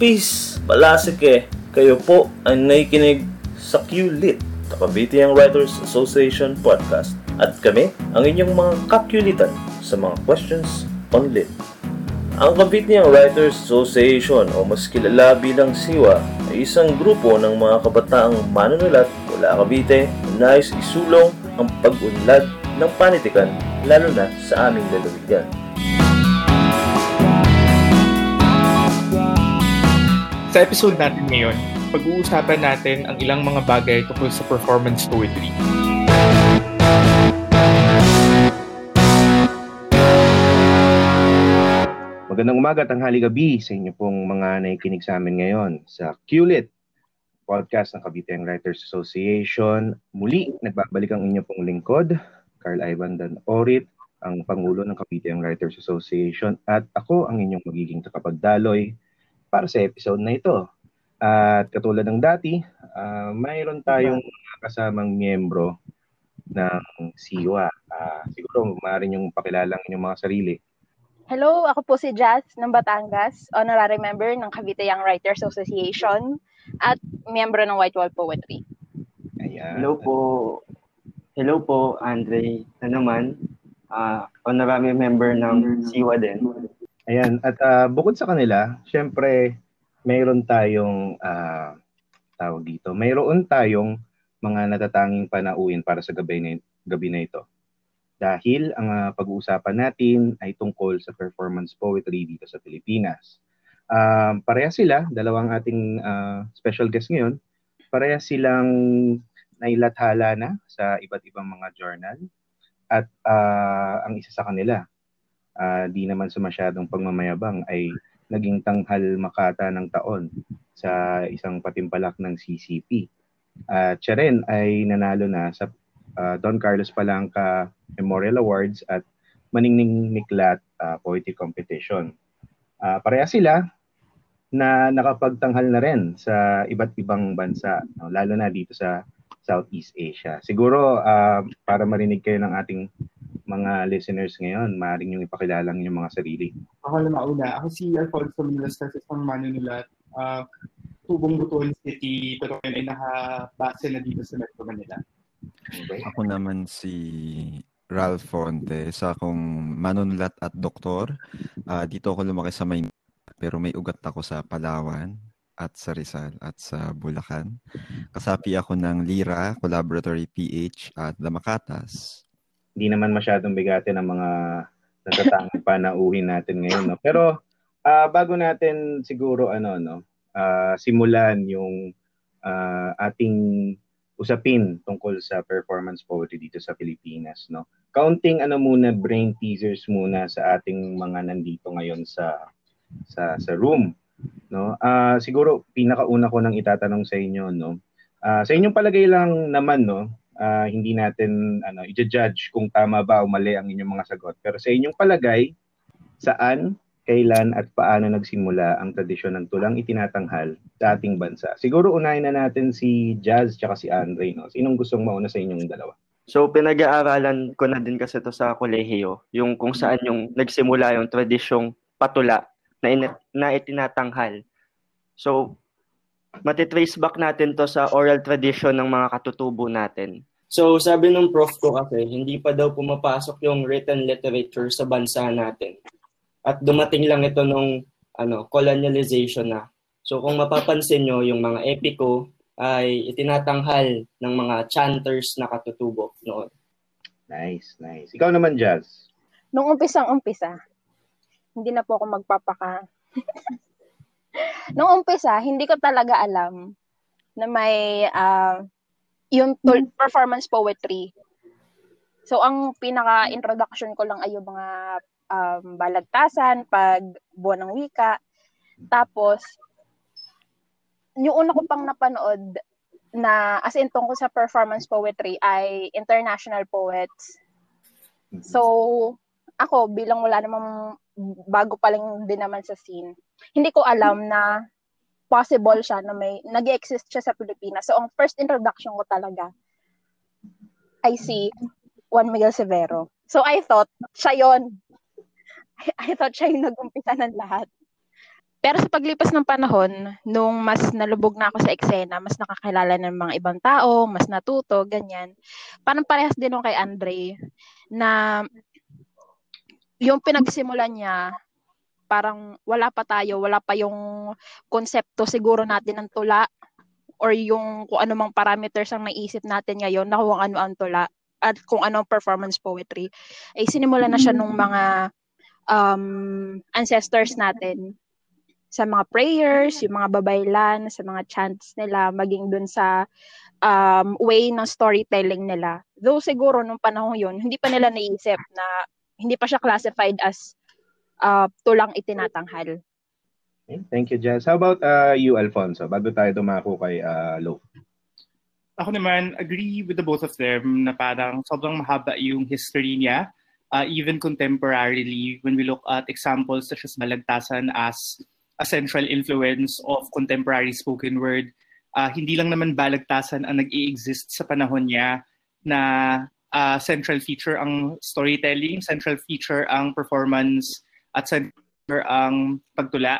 Peace! Palasike! Kayo po ay nakikinig sa QLIT, Cavite Young Writers Association Podcast. At kami, ang inyong mga kakulitan sa mga questions on lit. Ang Cavite Young Writers Association o mas kilala bilang SIWA ay isang grupo ng mga kabataang manunulat mula Cavite na nais isulong ang pag-unlad ng panitikan lalo na sa aming lalawigan. Sa episode natin ngayon, pag-uusapan natin ang ilang mga bagay tungkol sa performance poetry. Magandang umaga, tanghali gabi sa inyo pong mga nakikinig sa amin ngayon sa QLIT, podcast ng Cavite Writers Association. Muli, nagbabalik ang inyo pong lingkod, Carl Ivan Dan Orit, ang Pangulo ng Cavite Writers Association at ako ang inyong magiging takapagdaloy para sa episode na ito. At katulad ng dati, uh, mayroon tayong kasamang miyembro ng SIWA. Uh, siguro maaari niyong pakilala ang inyong mga sarili. Hello, ako po si Jazz ng Batangas, honorary member ng Cavite Young Writers Association at miyembro ng White Wall Poetry. Ayan. Hello po. Hello po, Andre na naman. Uh, honorary member ng SIWA din. Ayan, at uh, bukod sa kanila, syempre, mayroon tayong uh, tawag dito. Mayroon tayong mga natatanging panauin para sa gabi na, gabi na ito. Dahil ang uh, pag-uusapan natin ay tungkol sa performance poetry dito sa Pilipinas. Uh, pareha sila, dalawang ating uh, special guest ngayon, pareha silang nailathala na sa iba't ibang mga journal. At uh, ang isa sa kanila uh, di naman sa masyadong pagmamayabang ay naging tanghal makata ng taon sa isang patimpalak ng CCP. At uh, siya rin ay nanalo na sa uh, Don Carlos Palanca Memorial Awards at Maningning Miklat uh, Poetry Competition. Uh, pareha sila na nakapagtanghal na rin sa iba't ibang bansa, no? lalo na dito sa Southeast Asia. Siguro uh, para marinig kayo ng ating mga listeners ngayon, maaaring yung ipakilala ng mga sarili. Ako na mauna. Ako si Alfonso Manolas kasi isang manunulat. Uh, Tubong Butuan City, pero ngayon ay nakabase na dito sa Metro Manila. Okay. Ako naman si Ralph Fonte, sa akong manunulat at doktor. Uh, dito ako lumaki sa Maynila, pero may ugat ako sa Palawan at sa Rizal at sa Bulacan. Kasapi ako ng Lira, Collaboratory PH at Damakatas hindi naman masyadong bigatin ang mga natatanging panauhin natin ngayon. No? Pero uh, bago natin siguro ano no uh, simulan yung uh, ating usapin tungkol sa performance poetry dito sa Pilipinas no counting ano muna brain teasers muna sa ating mga nandito ngayon sa sa sa room no uh, siguro pinakauna ko nang itatanong sa inyo no uh, sa inyong palagay lang naman no uh, hindi natin ano i-judge kung tama ba o mali ang inyong mga sagot. Pero sa inyong palagay, saan, kailan at paano nagsimula ang tradisyon ng tulang itinatanghal sa ating bansa? Siguro unahin na natin si Jazz at si Andre. No? Sinong gustong mauna sa inyong dalawa? So pinag-aaralan ko na din kasi to sa kolehiyo, yung kung saan yung nagsimula yung tradisyong patula na, in- na itinatanghal. So matitrace back natin to sa oral tradition ng mga katutubo natin. So, sabi ng prof ko kasi, hindi pa daw pumapasok yung written literature sa bansa natin. At dumating lang ito nung ano, colonialization na. So, kung mapapansin nyo, yung mga epiko ay itinatanghal ng mga chanters na katutubo noon. Nice, nice. Ikaw naman, Jazz. Nung umpisang-umpisa, hindi na po ako magpapaka. Nung umpisa, hindi ko talaga alam na may uh, yung to- mm. performance poetry. So, ang pinaka-introduction ko lang ay yung mga um, balagtasan, pag buwan ng wika. Tapos, yung una ko pang napanood na as in tungkol sa performance poetry ay international poets. Mm-hmm. So, ako bilang wala namang bago pa lang din naman sa scene, hindi ko alam na possible siya na may nag exist siya sa Pilipinas. So, ang first introduction ko talaga I see Juan Miguel Severo. So, I thought, siya yon I, I thought siya yung nag-umpisa ng lahat. pero sa paglipas ng panahon, nung mas nalubog na ako sa eksena, mas nakakilala ng mga ibang tao, mas natuto, ganyan. Parang parehas din kay Andre, na yung pinagsimulan niya, parang wala pa tayo, wala pa yung konsepto siguro natin ng tula or yung kung ano mang parameters ang naisip natin ngayon na kung ano ang tula at kung ano ang performance poetry, ay sinimula na siya nung mga um, ancestors natin. Sa mga prayers, yung mga babaylan, sa mga chants nila, maging dun sa um, way ng storytelling nila. Though siguro nung panahon yun, hindi pa nila naisip na hindi pa siya classified as uh, tulang itinatanghal. Thank you, Jazz. How about uh, you, Alfonso? Bago tayo dumako kay uh, Lo. Ako naman, agree with the both of them na parang sobrang mahaba yung history niya. Uh, even contemporarily, when we look at examples such as Malagtasan as a central influence of contemporary spoken word. Uh, hindi lang naman balagtasan ang nag-i-exist sa panahon niya na uh, central feature ang storytelling, central feature ang performance, at central ang pagtula.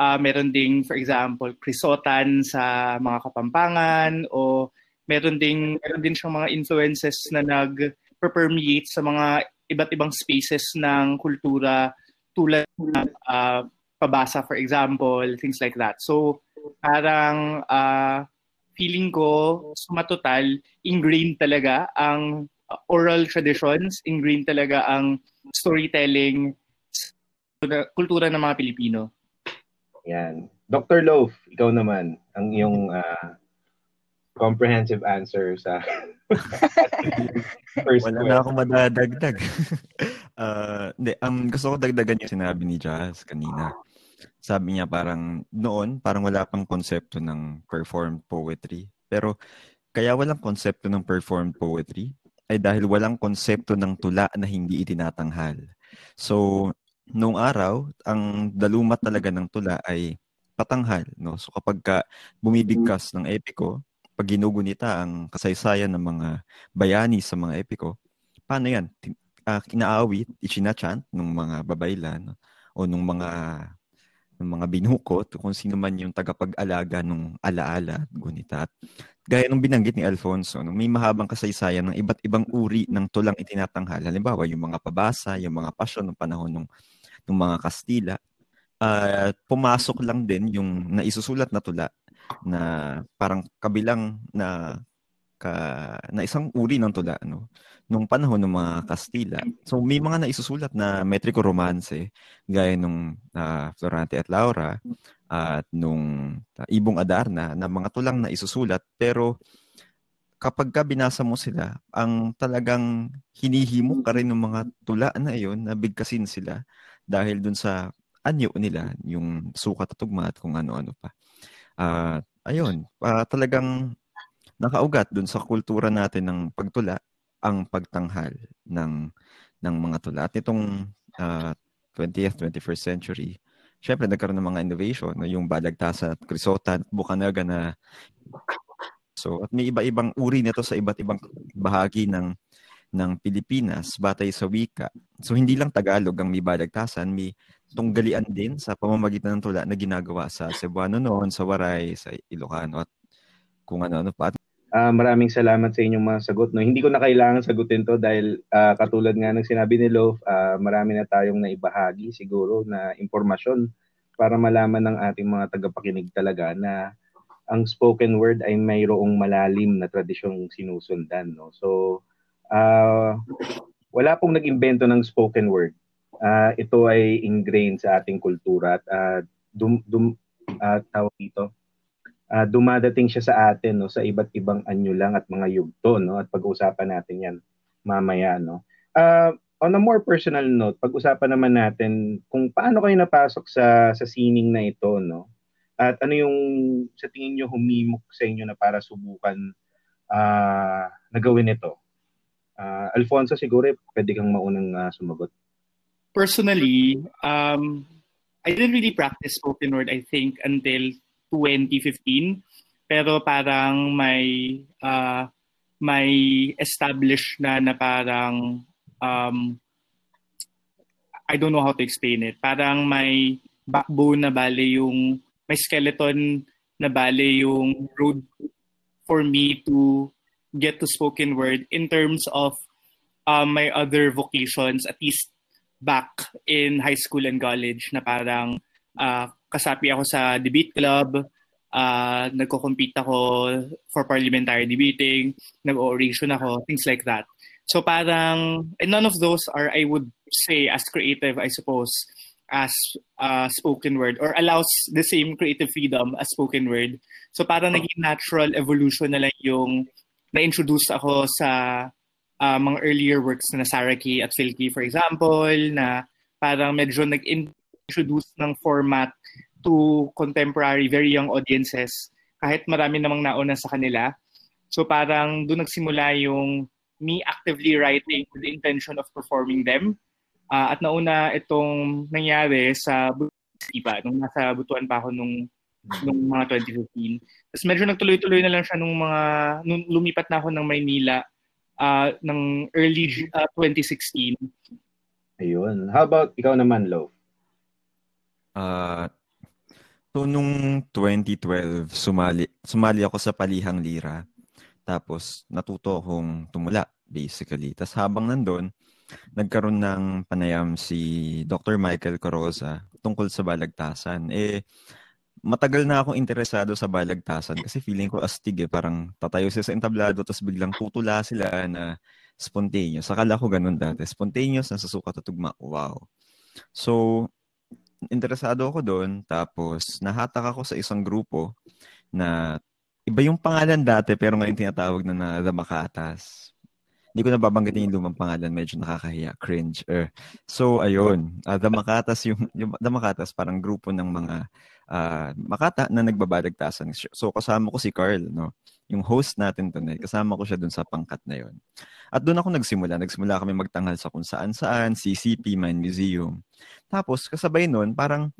Uh, meron ding, for example, krisotan sa mga kapampangan o meron ding meron din siyang mga influences na nag-permeate sa mga iba't ibang spaces ng kultura tulad ng uh, pabasa, for example, things like that. So, parang uh, feeling ko, sumatotal, ingrained talaga ang oral traditions, ingrained talaga ang storytelling kultura ng mga Pilipino. Yan. Dr. Loaf, ikaw naman, ang iyong uh, comprehensive answer sa first Wala question. na akong madadagdag. uh, hindi, um, gusto ko dagdagan yung sinabi ni Jazz kanina sabi niya parang noon, parang wala pang konsepto ng performed poetry. Pero kaya walang konsepto ng performed poetry ay dahil walang konsepto ng tula na hindi itinatanghal. So, noong araw, ang dalumat talaga ng tula ay patanghal. No? So, kapag ka bumibigkas ng epiko, pag ginugunita ang kasaysayan ng mga bayani sa mga epiko, paano yan? Uh, inaawit, isinachant ng mga babaylan o ng mga ng mga binukot, kung sino man yung tagapag-alaga ng alaala at gunita. At gaya ng binanggit ni Alfonso, no, may mahabang kasaysayan ng iba't ibang uri ng tulang itinatanghal. Halimbawa, yung mga pabasa, yung mga pasyon ng panahon ng, ng mga Kastila. Uh, pumasok lang din yung naisusulat na tula na parang kabilang na ka, na isang uri ng tula no nung panahon ng mga Kastila. So may mga naisusulat na metriko romance gaya nung uh, Florante at Laura at nung uh, Ibong Adarna na mga tulang na isusulat pero kapag ka binasa mo sila, ang talagang hinihimok ka rin ng mga tula na iyon na bigkasin sila dahil dun sa anyo nila, yung sukat at tugma at kung ano-ano pa. Uh, ayun, uh, talagang nakaugat dun sa kultura natin ng pagtula ang pagtanghal ng ng mga tula. At itong uh, 20th, 21st century, syempre nagkaroon ng mga innovation, no? yung balagtasa at krisota at bukanaga na so at may iba-ibang uri nito sa iba't ibang bahagi ng ng Pilipinas batay sa wika. So hindi lang Tagalog ang may balagtasan, may tunggalian din sa pamamagitan ng tula na ginagawa sa Cebuano noon, sa Waray, sa Ilocano at kung ano-ano pa. Uh, maraming salamat sa inyong mga sagot. No? Hindi ko na kailangan sagutin to dahil uh, katulad nga ng sinabi ni Love, uh, marami na tayong naibahagi siguro na impormasyon para malaman ng ating mga tagapakinig talaga na ang spoken word ay mayroong malalim na tradisyong sinusundan. No? So, uh, wala pong nag-imbento ng spoken word. Uh, ito ay ingrained sa ating kultura at uh, dum, dum, uh, tawag dito, uh, dumadating siya sa atin no sa iba't ibang anyo lang at mga yugto no at pag-uusapan natin 'yan mamaya no. Uh, on a more personal note, pag-usapan naman natin kung paano kayo napasok sa sa sining na ito no. At ano yung sa tingin niyo humimok sa inyo na para subukan uh, na gawin ito? Uh, Alfonso, siguro pwede kang maunang uh, sumagot. Personally, um, I didn't really practice spoken word, I think, until 2015 pero parang may uh, may established na na parang um, I don't know how to explain it. Parang may backbone na bale yung may skeleton na bale yung road for me to get to spoken word in terms of um, my other vocations at least back in high school and college na parang uh, kasapi ako sa debate club, uh, nagko-compete ako for parliamentary debating, nag-oration ako, things like that. So parang, and none of those are, I would say, as creative, I suppose, as uh, spoken word or allows the same creative freedom as spoken word. So parang naging natural evolution na lang yung na-introduce ako sa uh, mga earlier works na Saraki at Filky, for example, na parang medyo nag-introduce ng format to contemporary, very young audiences kahit marami namang nauna sa kanila. So parang doon nagsimula yung me actively writing with the intention of performing them. Uh, at nauna itong nangyari sa iba nung nasa butuan pa ako nung nung mga 2015. Tapos medyo nagtuloy-tuloy na lang siya nung mga nung lumipat na ako ng Maynila uh, ng early uh, 2016. Ayun. How about ikaw naman, Lo? Uh, so nung 2012 sumali sumali ako sa Palihang Lira. Tapos natuto akong tumula basically. Tapos habang nandun, nagkaroon ng panayam si Dr. Michael Coroza tungkol sa balagtasan. Eh, matagal na akong interesado sa balagtasan kasi feeling ko astig eh. Parang tatayo sila sa entablado tapos biglang tutula sila na spontaneous. Akala ko ganun dati. Spontaneous, nasa sukat at tugma. Wow. So, interesado ako doon. Tapos, nahatak ako sa isang grupo na iba yung pangalan dati pero ngayon tinatawag na na The Makatas hindi ko nababanggitin yung lumang pangalan, medyo nakakahiya, cringe. Er. So, ayun, uh, The Makatas, yung, yung The Makatas, parang grupo ng mga uh, Makata na nagbabalagtasan. So, kasama ko si Carl, no? Yung host natin to, kasama ko siya dun sa pangkat na yon. At doon ako nagsimula. Nagsimula kami magtanghal sa kung saan-saan, CCP, Mind Museum. Tapos, kasabay nun, parang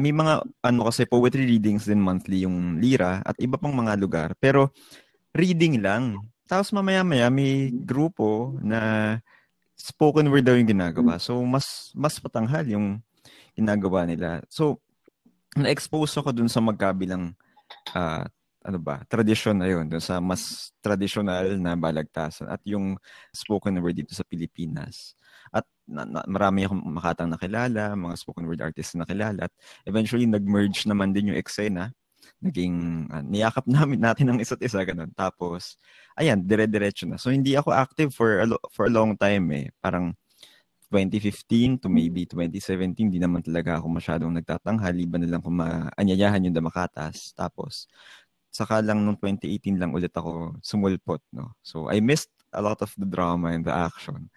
may mga, ano kasi, poetry readings din monthly yung Lira at iba pang mga lugar. Pero, reading lang tapos mamaya-maya may grupo na spoken word daw yung ginagawa. So mas mas patanghal yung ginagawa nila. So na-expose ako dun sa magkabilang uh, ano ba, tradition na yun, dun sa mas traditional na balagtasan at yung spoken word dito sa Pilipinas. At na, na, marami akong makatang nakilala, mga spoken word artists na nakilala at eventually nag-merge naman din yung eksena naging uh, niyakap namin natin ng isa't isa ganun. Tapos ayan, dire-diretso na. So hindi ako active for a lo- for a long time eh. Parang 2015 to maybe 2017, di naman talaga ako masyadong nagtatanghal. Iba na lang kung maanyayahan yung damakatas. Tapos, saka lang nung 2018 lang ulit ako sumulpot. No? So, I missed a lot of the drama and the action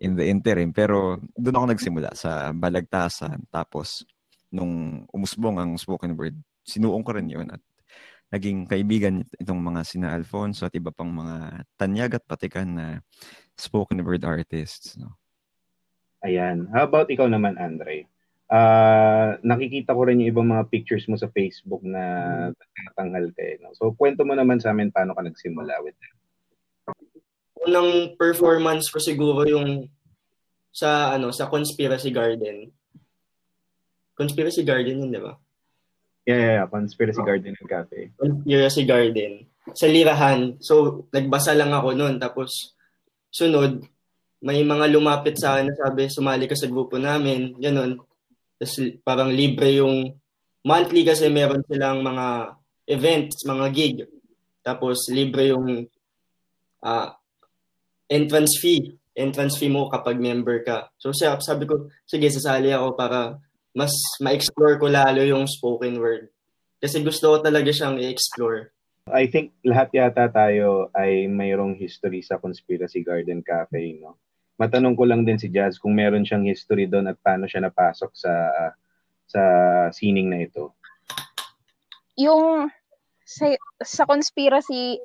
in the interim. Pero doon ako nagsimula sa balagtasan. Tapos, nung umusbong ang spoken word, sinuong ko rin yun at naging kaibigan itong mga sina Alfonso at iba pang mga tanyag at patikan na spoken word artists. No? Ayan. How about ikaw naman, Andre? Uh, nakikita ko rin yung ibang mga pictures mo sa Facebook na nagtatanghal ka. Eh, no? So, kwento mo naman sa amin paano ka nagsimula with them. Unang performance ko siguro yung sa ano sa Conspiracy Garden. Conspiracy Garden yun, di ba? Yeah, yeah, yeah. Conspiracy oh. Garden and Cafe. Conspiracy Garden. Sa Lirahan. So, nagbasa lang ako noon. Tapos, sunod, may mga lumapit sa akin na sabi, sumali ka sa grupo namin. Ganon. Tapos, parang libre yung monthly kasi meron silang mga events, mga gig. Tapos, libre yung uh, entrance fee. Entrance fee mo kapag member ka. So, sabi ko, sige, sasali ako para mas ma-explore ko lalo yung spoken word. Kasi gusto ko talaga siyang i-explore. I think lahat yata tayo ay mayroong history sa Conspiracy Garden Cafe, no? Matanong ko lang din si Jazz kung meron siyang history doon at paano siya napasok sa uh, sa sining na ito. Yung sa, sa conspiracy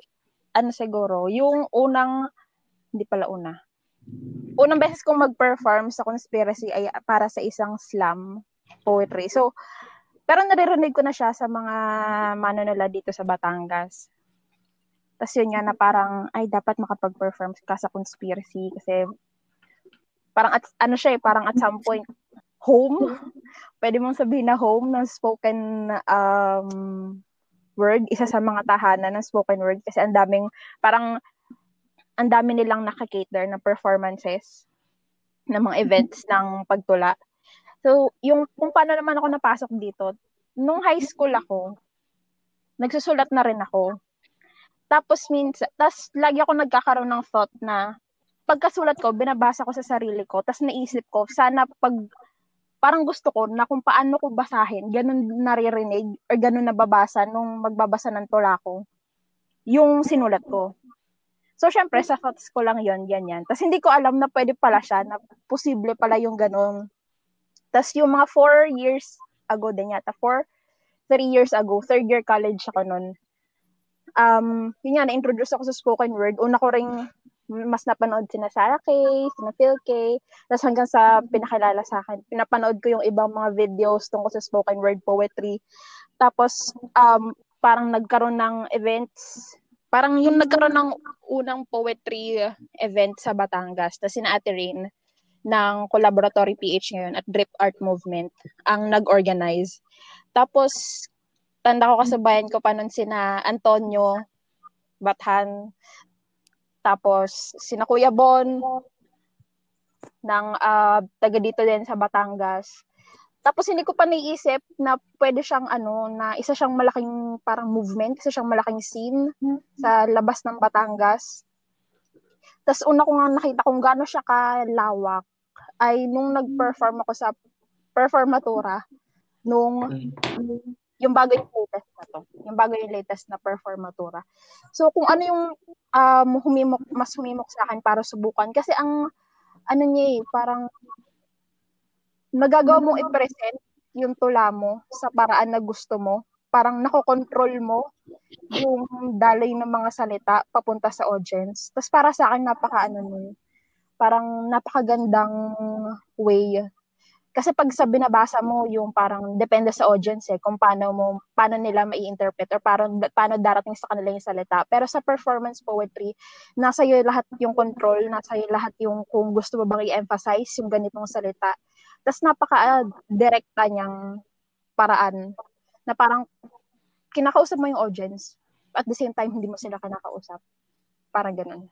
ano siguro, yung unang hindi pala una. Unang beses kong mag-perform sa conspiracy ay para sa isang slam poetry. So, pero naririnig ko na siya sa mga manunula dito sa Batangas. Tapos yun nga na parang, ay, dapat makapag-perform ka sa conspiracy kasi parang at, ano siya eh, parang at some point, home. Pwede mong sabihin na home ng spoken um, word, isa sa mga tahanan ng spoken word kasi ang daming parang ang dami nilang nakakater na performances ng mga events ng pagtula. So, yung kung paano naman ako napasok dito, nung high school ako, nagsusulat na rin ako. Tapos minsan, tapos lagi ako nagkakaroon ng thought na pagkasulat ko, binabasa ko sa sarili ko, tapos naisip ko, sana pag parang gusto ko na kung paano ko basahin, ganun naririnig or ganun nababasa nung magbabasa ng tula ko, yung sinulat ko. So, syempre, sa thoughts ko lang yon ganyan. Tapos, hindi ko alam na pwede pala siya, na posible pala yung ganun. Tapos, yung mga four years ago din yata, four, three years ago, third year college ako nun, um, yun nga, na-introduce ako sa spoken word. Una ko ring mas napanood sina Sarah Kay, sina Phil Kay, tapos hanggang sa pinakilala sa akin, pinapanood ko yung ibang mga videos tungkol sa spoken word poetry. Tapos, um, parang nagkaroon ng events, parang yung nagkaroon ng unang poetry event sa Batangas, tapos sina Ate Rain ng Collaboratory PH ngayon at Drip Art Movement ang nag-organize. Tapos, tanda ko kasabayan ko pa nun sina Antonio Bathan, tapos, sina Kuya Bon, ng uh, taga dito din sa Batangas. Tapos hindi ko pa naiisip na pwede siyang ano, na isa siyang malaking parang movement, isa siyang malaking scene sa labas ng Batangas. Tapos una ko nga nakita kung gaano siya kalawak ay nung nag-perform ako sa performatura nung yung bago yung latest na to. Yung bago yung latest na performatura. So, kung ano yung um, humimok, mas humimok sa akin para subukan. Kasi ang, ano niya eh, parang nagagawa mong i-present yung tula mo sa paraan na gusto mo. Parang nakokontrol mo yung daloy ng mga salita papunta sa audience. Tapos para sa akin, napaka ano nun, parang napakagandang way kasi pag sa binabasa mo yung parang depende sa audience eh kung paano mo paano nila mai-interpret or paano paano darating sa kanila yung salita. Pero sa performance poetry, nasa iyo lahat yung control, nasa iyo lahat yung kung gusto mo bang i-emphasize yung ganitong salita. Tapos napaka-direkta niyang paraan na parang kinakausap mo yung audience at the same time hindi mo sila kinakausap. Parang ganun.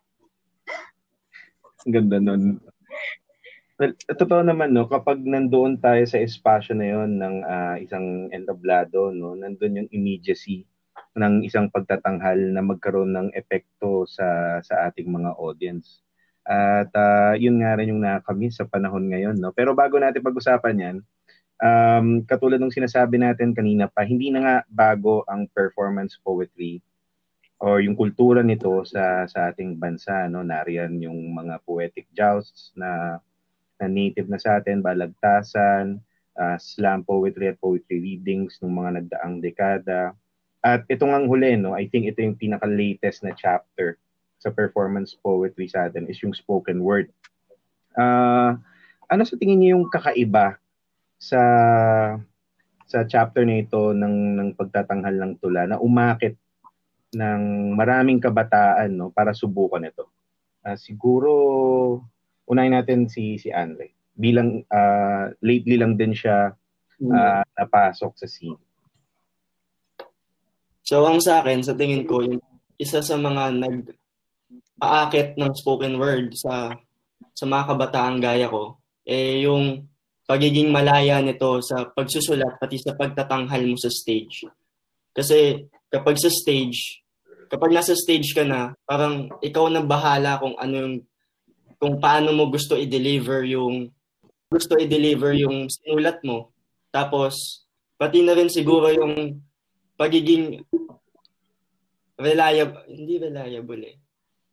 Ganda nun. Well, totoo naman no, kapag nandoon tayo sa espasyo na 'yon ng uh, isang entablado no, nandoon yung immediacy ng isang pagtatanghal na magkaroon ng epekto sa sa ating mga audience. At uh, yun nga rin yung nakakami sa panahon ngayon no. Pero bago natin pag-usapan 'yan, um, katulad ng sinasabi natin kanina pa, hindi na nga bago ang performance poetry or yung kultura nito sa sa ating bansa no nariyan yung mga poetic jousts na na native na sa atin, balagtasan, uh, slam poetry at poetry readings ng mga nagdaang dekada. At itong ang huli, no, I think ito yung pinaka-latest na chapter sa performance poetry sa atin is yung spoken word. Uh, ano sa tingin niyo yung kakaiba sa sa chapter na ito ng ng pagtatanghal ng tula na umakit ng maraming kabataan no para subukan ito. Uh, siguro unahin natin si si Andre. Bilang uh, lately lang din siya uh, napasok sa scene. So ang sa akin, sa tingin ko, yung isa sa mga nag aakit ng spoken word sa sa mga kabataan gaya ko, eh yung pagiging malaya nito sa pagsusulat pati sa pagtatanghal mo sa stage. Kasi kapag sa stage, kapag nasa stage ka na, parang ikaw na bahala kung ano yung kung paano mo gusto i-deliver yung gusto i-deliver yung sinulat mo. Tapos pati na rin siguro yung pagiging reliable, hindi reliable eh.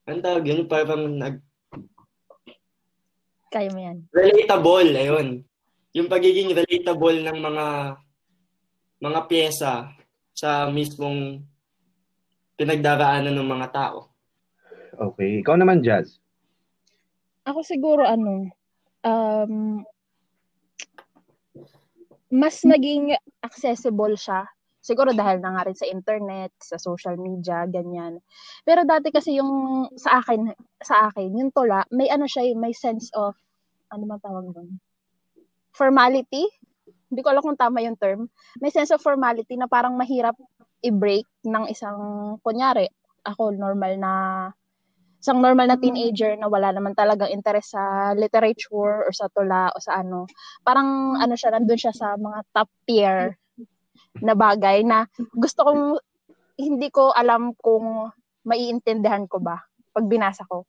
Ang tawag yun, parang nag... Kaya mo yan. Relatable, ayun. Yung pagiging relatable ng mga mga pyesa sa mismong pinagdaraanan ng mga tao. Okay. Ikaw naman, Jazz. Ako siguro ano, um, mas naging accessible siya. Siguro dahil na nga rin sa internet, sa social media, ganyan. Pero dati kasi yung sa akin, sa akin, yung tula, may ano siya, may sense of, ano man tawag doon? formality. Hindi ko alam kung tama yung term. May sense of formality na parang mahirap i-break ng isang, kunyari, ako normal na isang normal na teenager na wala naman talagang interest sa literature or sa tula o sa ano. Parang ano siya, nandun siya sa mga top tier na bagay na gusto kong hindi ko alam kung maiintindihan ko ba pag binasa ko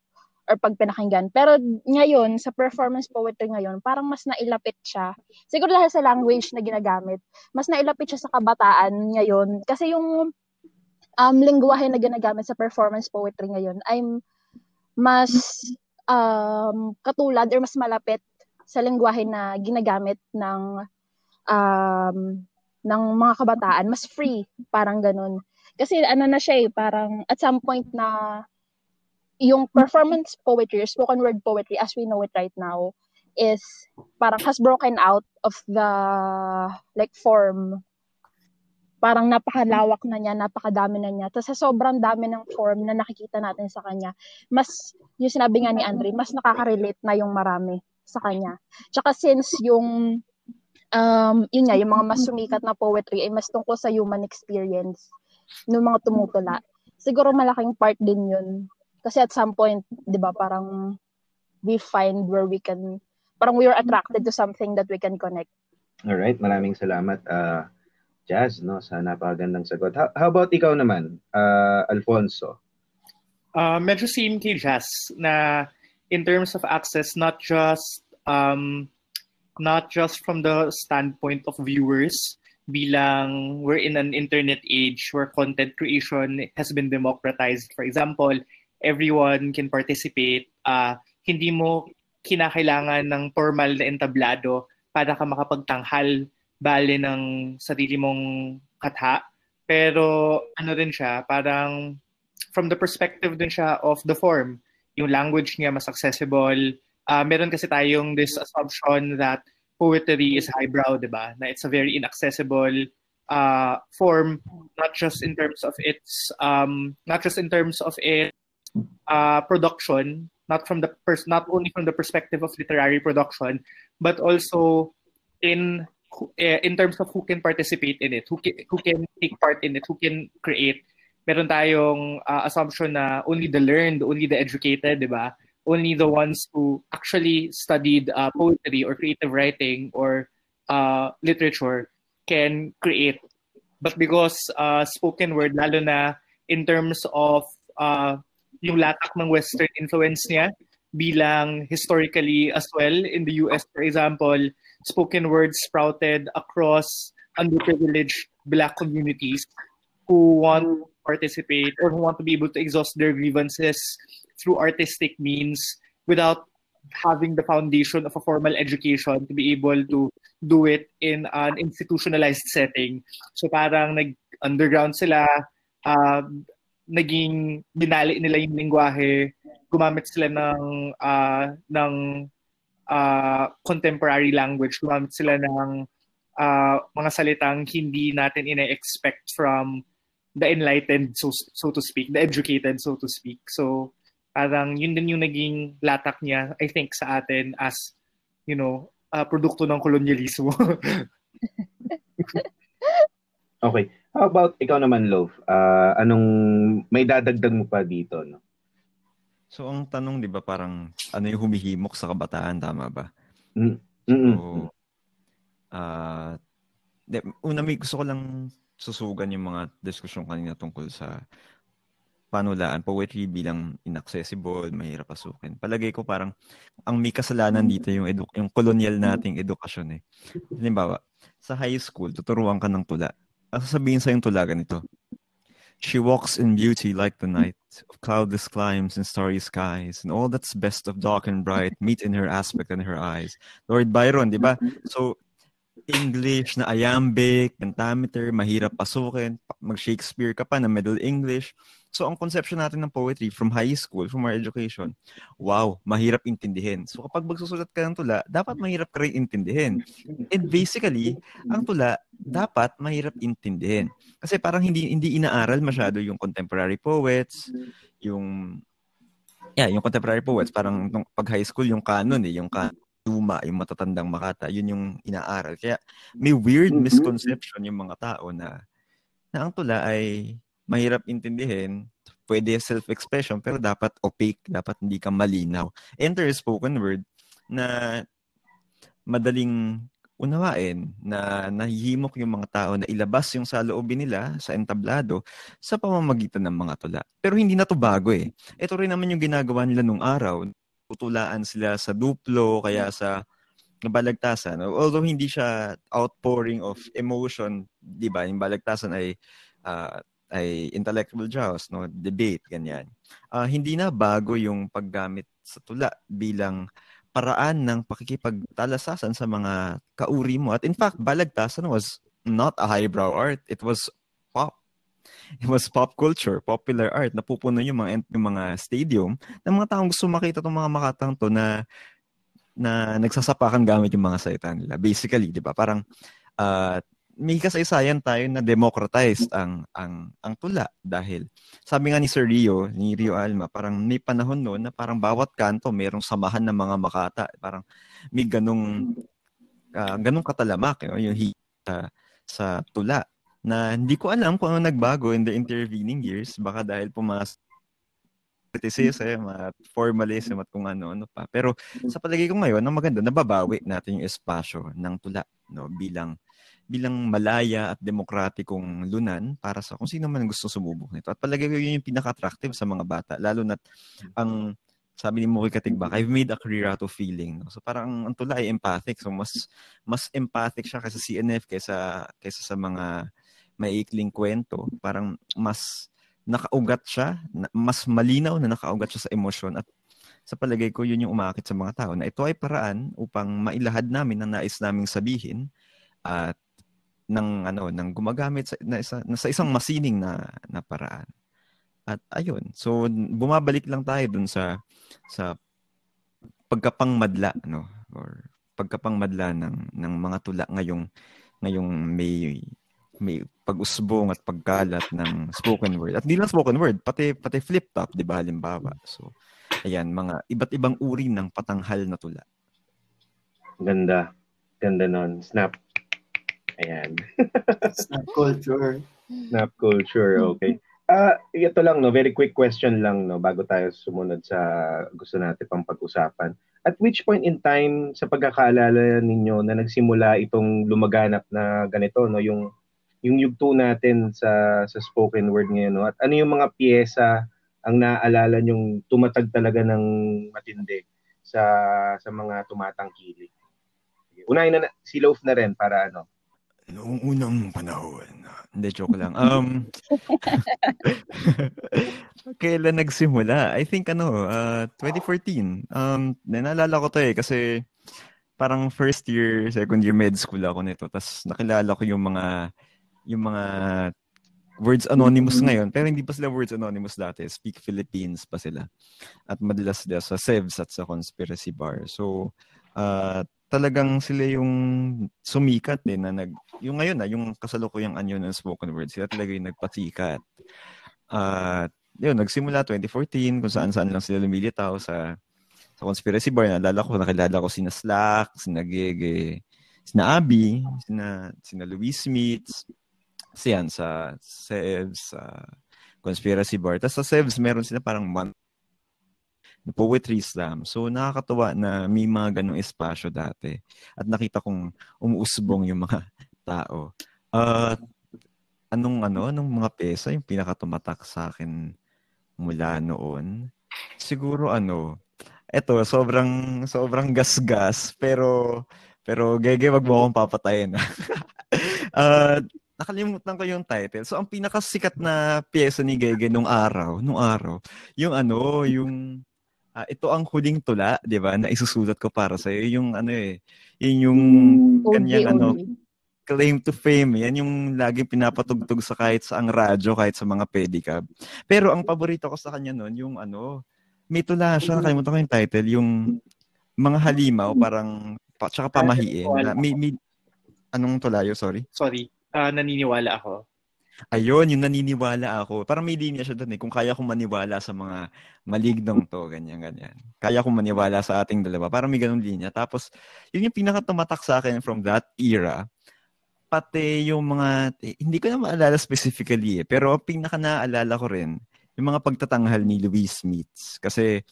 or pag pinakinggan. Pero ngayon, sa performance poetry ngayon, parang mas nailapit siya. Siguro dahil sa language na ginagamit, mas nailapit siya sa kabataan ngayon. Kasi yung um, lingwahe na ginagamit sa performance poetry ngayon ay mas um, katulad or mas malapit sa lingwahe na ginagamit ng um, ng mga kabataan, mas free, parang ganun. Kasi ano na siya eh, parang at some point na yung performance poetry, spoken word poetry as we know it right now is parang has broken out of the like form. Parang napakalawak na niya, napakadami na niya. Tapos sa sobrang dami ng form na nakikita natin sa kanya, mas, yung sinabi nga ni Andre, mas nakaka-relate na yung marami sa kanya. Tsaka since yung, um, yun nga, yung mga mas sumikat na poetry ay mas tungkol sa human experience ng mga tumutula. Siguro malaking part din yun kasi at some point, di ba, parang we find where we can, parang we are attracted to something that we can connect. All right, maraming salamat, uh, Jazz, no, sa napakagandang sagot. How, how about ikaw naman, uh, Alfonso? Uh, medyo same kay Jazz na in terms of access, not just um, not just from the standpoint of viewers, bilang we're in an internet age where content creation has been democratized. For example, everyone can participate. Uh, hindi mo kinakailangan ng formal na entablado para ka makapagtanghal bale ng sarili mong katha. Pero ano din siya, parang from the perspective din siya of the form. Yung language niya mas accessible. Uh, meron kasi tayong this assumption that poetry is highbrow, di ba? Na it's a very inaccessible uh, form, not just in terms of its, um, not just in terms of its uh, production, not from the pers- not only from the perspective of literary production, but also in eh, in terms of who can participate in it, who can, who can take part in it, who can create. Meron tayong uh, assumption na only the learned, only the educated, di ba? Only the ones who actually studied uh, poetry or creative writing or uh, literature can create. But because uh, spoken word, lalo na in terms of uh, yung latak ng Western influence niya bilang historically as well in the US, for example, spoken words sprouted across underprivileged black communities who want to participate or who want to be able to exhaust their grievances through artistic means without having the foundation of a formal education to be able to do it in an institutionalized setting. So parang nag-underground sila, uh, naging binali nila yung lingwahe, gumamit sila ng uh, ng uh, contemporary language, gumamit sila ng uh, mga salitang hindi natin ina-expect from the enlightened so so to speak, the educated so to speak. So parang yun din yung naging latak niya I think sa atin as you know, uh, produkto ng kolonyalismo. okay. How about ikaw naman, Love? Uh, anong may dadagdag mo pa dito, no? So ang tanong 'di ba parang ano yung humihimok sa kabataan tama ba? Mm. So uh, de, una may gusto ko lang susugan yung mga diskusyon kanina tungkol sa panulaan, poetry bilang inaccessible, mahirap pasukin. Palagay ko parang ang may kasalanan dito yung edu- yung kolonyal nating edukasyon eh. Halimbawa, sa high school, tuturuan ka ng tula ang sasabihin sa yung tula ganito. She walks in beauty like the hmm. night of cloudless climes and starry skies, and all that's best of dark and bright meet in her aspect and her eyes. Lord Byron, di ba? Mm-hmm. So, English na iambic, pentameter, mahirap pasukin, mag-Shakespeare ka pa na Middle English. So, ang conception natin ng poetry from high school, from our education, wow, mahirap intindihin. So, kapag magsusulat ka ng tula, dapat mahirap ka rin intindihin. And basically, ang tula, dapat mahirap intindihin. Kasi parang hindi hindi inaaral masyado yung contemporary poets, yung yeah, yung contemporary poets, parang nung pag high school, yung canon eh, yung canon luma, yung matatandang Makata, yun yung inaaral. Kaya may weird Mhm. misconception yung mga tao na na ang tula ay mahirap intindihin, pwede self-expression, pero dapat opaque, dapat hindi ka malinaw. Enter spoken word na madaling unawain na nahihimok yung mga tao na ilabas yung saloobin nila sa entablado sa pamamagitan ng mga tula. Pero hindi na to bago eh. Ito rin naman yung ginagawa nila nung araw. Tutulaan sila sa duplo, kaya sa balagtasan. Although hindi siya outpouring of emotion, di ba? Yung balagtasan ay ah, ay intellectual joust, no? debate, ganyan. Ah, hindi na bago yung paggamit sa tula bilang paraan ng pakikipagtalasasan sa mga kauri mo. At in fact, balagtasan was not a highbrow art. It was pop. It was pop culture, popular art. Napupuno yung mga, yung mga stadium ng mga taong gusto makita itong mga makatang to na na nagsasapakan gamit yung mga salita nila. Basically, di ba? Parang uh, may kasaysayan tayo na democratized ang ang ang tula dahil sabi nga ni Sir Rio, ni Rio Alma, parang may panahon noon na parang bawat kanto mayroong samahan ng mga makata. Parang may ganung uh, ganung katalamak you know, yung hita sa tula na hindi ko alam kung ano nagbago in the intervening years. Baka dahil pumasok criticism at formalism at kung ano-ano pa. Pero sa palagay ko ngayon, ang maganda, nababawi natin yung espasyo ng tula no, bilang bilang malaya at demokratikong lunan para sa kung sino man gusto sumubok nito. At palagay ko yun yung pinaka-attractive sa mga bata. Lalo na ang sabi ni Moki Katigbak, I've made a career out of feeling. So parang ang tula ay empathic. So mas mas empathic siya kaysa CNF kaysa kaysa sa mga maiikling kwento. Parang mas nakaugat siya, mas malinaw na nakaugat siya sa emosyon at sa palagay ko yun yung umakit sa mga tao na ito ay paraan upang mailahad namin ang nais naming sabihin at ng ano ng gumagamit sa na, isa, sa isang masining na na paraan. At ayun. So bumabalik lang tayo dun sa sa pagkapangmadla no or pagkapangmadla ng ng mga tula ngayong ngayong may may pag-usbong at pagkalat ng spoken word. At di lang spoken word, pati pati flip top, 'di ba halimbawa. So ayan, mga iba't ibang uri ng patanghal na tula. Ganda. Ganda nun. Snap. Ayan. Snap culture. Snap culture, okay. Ah, uh, ito lang no, very quick question lang no bago tayo sumunod sa gusto natin pang pag-usapan. At which point in time sa pagkakaalala ninyo na nagsimula itong lumaganap na ganito no, yung yung yugto natin sa sa spoken word ngayon no? At ano yung mga piyesa ang naaalala nyong tumatag talaga ng matindi sa sa mga tumatangkilik. Unahin na, na si Loaf na rin para ano. Noong unang panahon. Hindi, joke lang. Um, kailan nagsimula? I think ano, uh, 2014. Um, naalala ko to eh kasi parang first year, second year med school ako nito. Tapos nakilala ko yung mga yung mga words anonymous ngayon, pero hindi pa sila words anonymous dati. Speak Philippines pa sila. At madalas sila sa SEVs at sa Conspiracy Bar. So, uh, talagang sila yung sumikat din na nag yung ngayon na yung kasalukuyang anyo ng spoken word sila talaga yung nagpasikat. At uh, yun nagsimula 2014 kung saan saan lang sila lumilitaw sa sa conspiracy bar. Naalala ko nakilala ko sina Slack sina Gege sina Abby sina sina Louis Smith siyan sa Sevs sa conspiracy bar. Tapos sa Sevs meron sila parang month poetry slam. So nakakatuwa na may mga ganong espasyo dati. At nakita kong umuusbong yung mga tao. Uh, anong ano, anong mga pesa yung pinakatumatak sa akin mula noon? Siguro ano, eto sobrang sobrang gasgas pero pero gege wag mo akong papatayin. uh, nakalimutan ko yung title. So ang pinakasikat na piyesa ni Gege nung araw, nung araw, yung ano, yung uh, ito ang huling tula, 'di ba, na isusulat ko para sa iyo yung ano eh, yun yung mm, kanyang ano claim to fame. Yan yung laging pinapatugtog sa kahit sa ang radyo, kahit sa mga pedicab. Pero ang paborito ko sa kanya noon, yung ano, may tula siya, nakalimutan ko yung title, yung mga halimaw, parang, pa, tsaka pamahiin. Na, may, may, anong tulayo, sorry? Sorry, uh, naniniwala ako. Ayun, yung naniniwala ako. Parang may linya siya doon eh. Kung kaya kong maniwala sa mga malignong to, ganyan, ganyan. Kaya kong maniwala sa ating dalawa. Parang may ganung linya. Tapos, yun yung pinakatumatak sa akin from that era. Pati yung mga, eh, hindi ko na maalala specifically eh. Pero pinaka naaalala ko rin, yung mga pagtatanghal ni Louise Meets. Kasi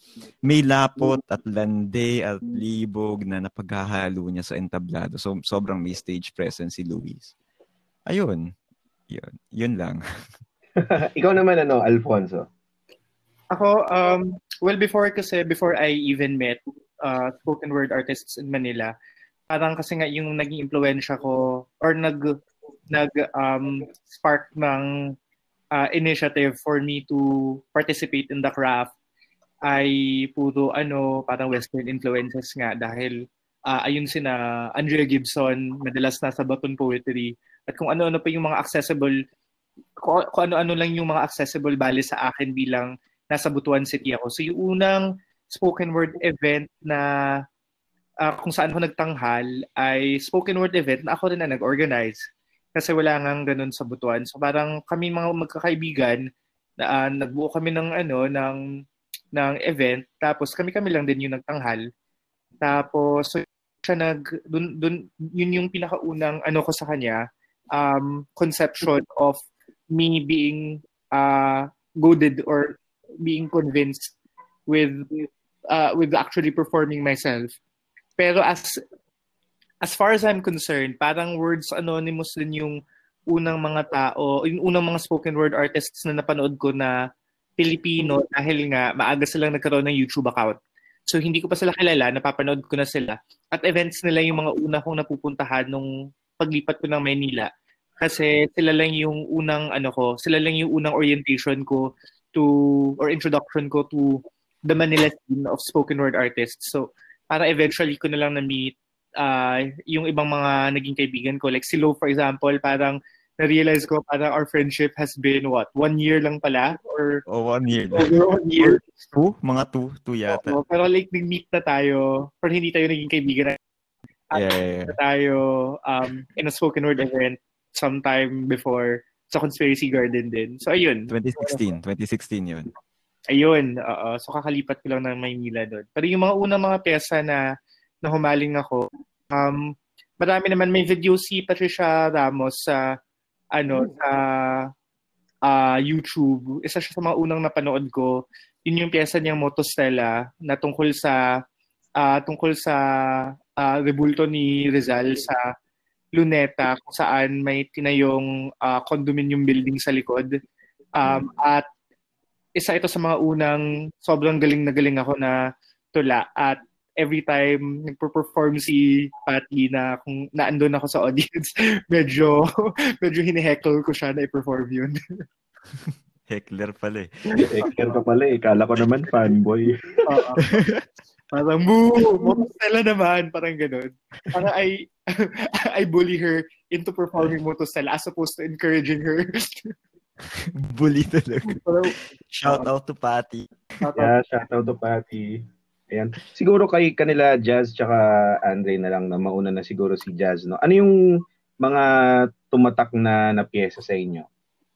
may lapot at lande at libog na napaghahalo niya sa entablado. So, sobrang may stage presence si Louise. Ayun. Yun. Yun lang. Ikaw naman ano, Alfonso? Ako, um, well, before kasi, before I even met uh, spoken word artists in Manila, parang kasi nga yung naging impluensya ko or nag nag um, spark ng uh, initiative for me to participate in the craft ay puro ano parang western influences nga dahil uh, ayun sina Andrea Gibson madalas nasa Baton Poetry at kung ano-ano pa yung mga accessible kung, kung ano-ano lang yung mga accessible bali sa akin bilang nasa Butuan City ako. So yung unang spoken word event na uh, kung saan ko nagtanghal ay spoken word event na ako rin na nag-organize. Kasi wala nga ganun sa Butuan. So parang kami mga magkakaibigan, na, uh, nagbuo kami ng ano ng ng event tapos kami-kami lang din yung nagtanghal. Tapos so, siya nag dun, dun yun yung pinakaunang ano ko sa kanya um, conception of me being uh, goaded or being convinced with uh, with actually performing myself. Pero as as far as I'm concerned, parang Words Anonymous din yung unang mga tao, yung unang mga spoken word artists na napanood ko na Pilipino dahil nga maaga silang nagkaroon ng YouTube account. So hindi ko pa sila kilala, napapanood ko na sila. At events nila yung mga una kong napupuntahan nung paglipat ko ng Manila. Kasi sila lang yung unang ano ko, sila lang yung unang orientation ko to or introduction ko to the Manila scene of spoken word artists. So, para eventually ko na lang na-meet uh, yung ibang mga naging kaibigan ko. Like si Lo, for example, parang na-realize ko parang our friendship has been what? One year lang pala? Or, oh, one year. Over one year. Two? Mga two? Two yata. Oh, pero like, nag-meet na tayo. Pero hindi tayo naging kaibigan. At yeah, yeah, yeah. tayo um, in a spoken word event sometime before sa Conspiracy Garden din. So, ayun. 2016. 2016 yun. Ayun. Uh, so, kakalipat ko lang ng Maynila doon. Pero yung mga unang mga pyesa na, na humaling ako, um, marami naman. May video si Patricia Ramos sa, ano, sa uh, YouTube. Isa siya sa mga unang napanood ko. Yun yung pyesa niyang Motostella na tungkol sa uh, tungkol sa uh, rebulto ni Rizal sa Luneta kung saan may tinayong uh, condominium building sa likod. Um, at isa ito sa mga unang sobrang galing na galing ako na tula at every time nagpo-perform si Patty na kung naandun ako sa audience, medyo medyo hiniheckle ko siya na i-perform yun. Heckler pala eh. Heckler ka pala eh. Kala ko naman fanboy. Oo. Parang, boo! Motostella naman. Parang ganun. Parang I, I bully her into performing Motostella as opposed to encouraging her. bully talaga. shout out to Patty. yeah, shout out to Patty. Ayan. Siguro kay kanila Jazz tsaka Andre na lang na mauna na siguro si Jazz. No? Ano yung mga tumatak na na pyesa sa inyo?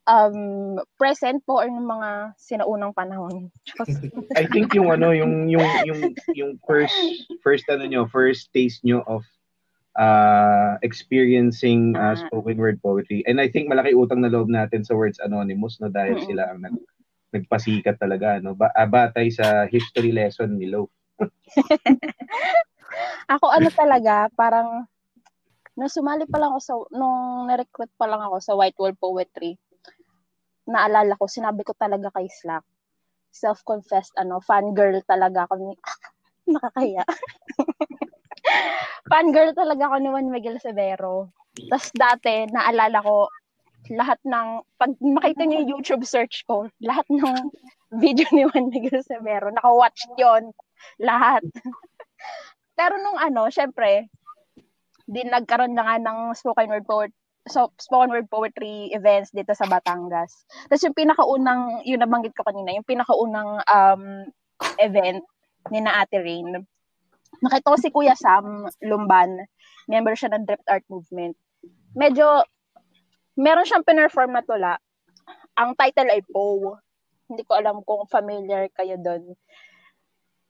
Um, present po or ng mga sinaunang panahon. I think yung ano, yung yung yung yung first first ano nyo, first taste nyo of uh, experiencing uh, spoken word poetry. And I think malaki utang na loob natin sa Words Anonymous no dahil mm-hmm. sila ang nag, nagpasikat talaga no. Ba- batay sa history lesson ni Lo. ako ano talaga, parang nung sumali pa lang ako sa nung na-recruit pa lang ako sa White Wall Poetry naalala ko, sinabi ko talaga kay Slack, self-confessed, ano, fangirl talaga ako ni, nakakaya. fangirl talaga ako ni Juan Miguel Severo. Tapos dati, naalala ko, lahat ng, pag makita niyo yung YouTube search ko, lahat ng video ni Juan Miguel Severo, naka-watch yon lahat. Pero nung ano, syempre, din nagkaroon na nga ng spoken word poet, so, spoken word poetry events dito sa Batangas. Tapos yung pinakaunang, yung nabanggit ko kanina, yung pinakaunang um, event ni na Ate Rain, nakita ko si Kuya Sam Lumban, member siya ng Drift Art Movement. Medyo, meron siyang pinerform na tula. Ang title ay Poe. Hindi ko alam kung familiar kayo doon.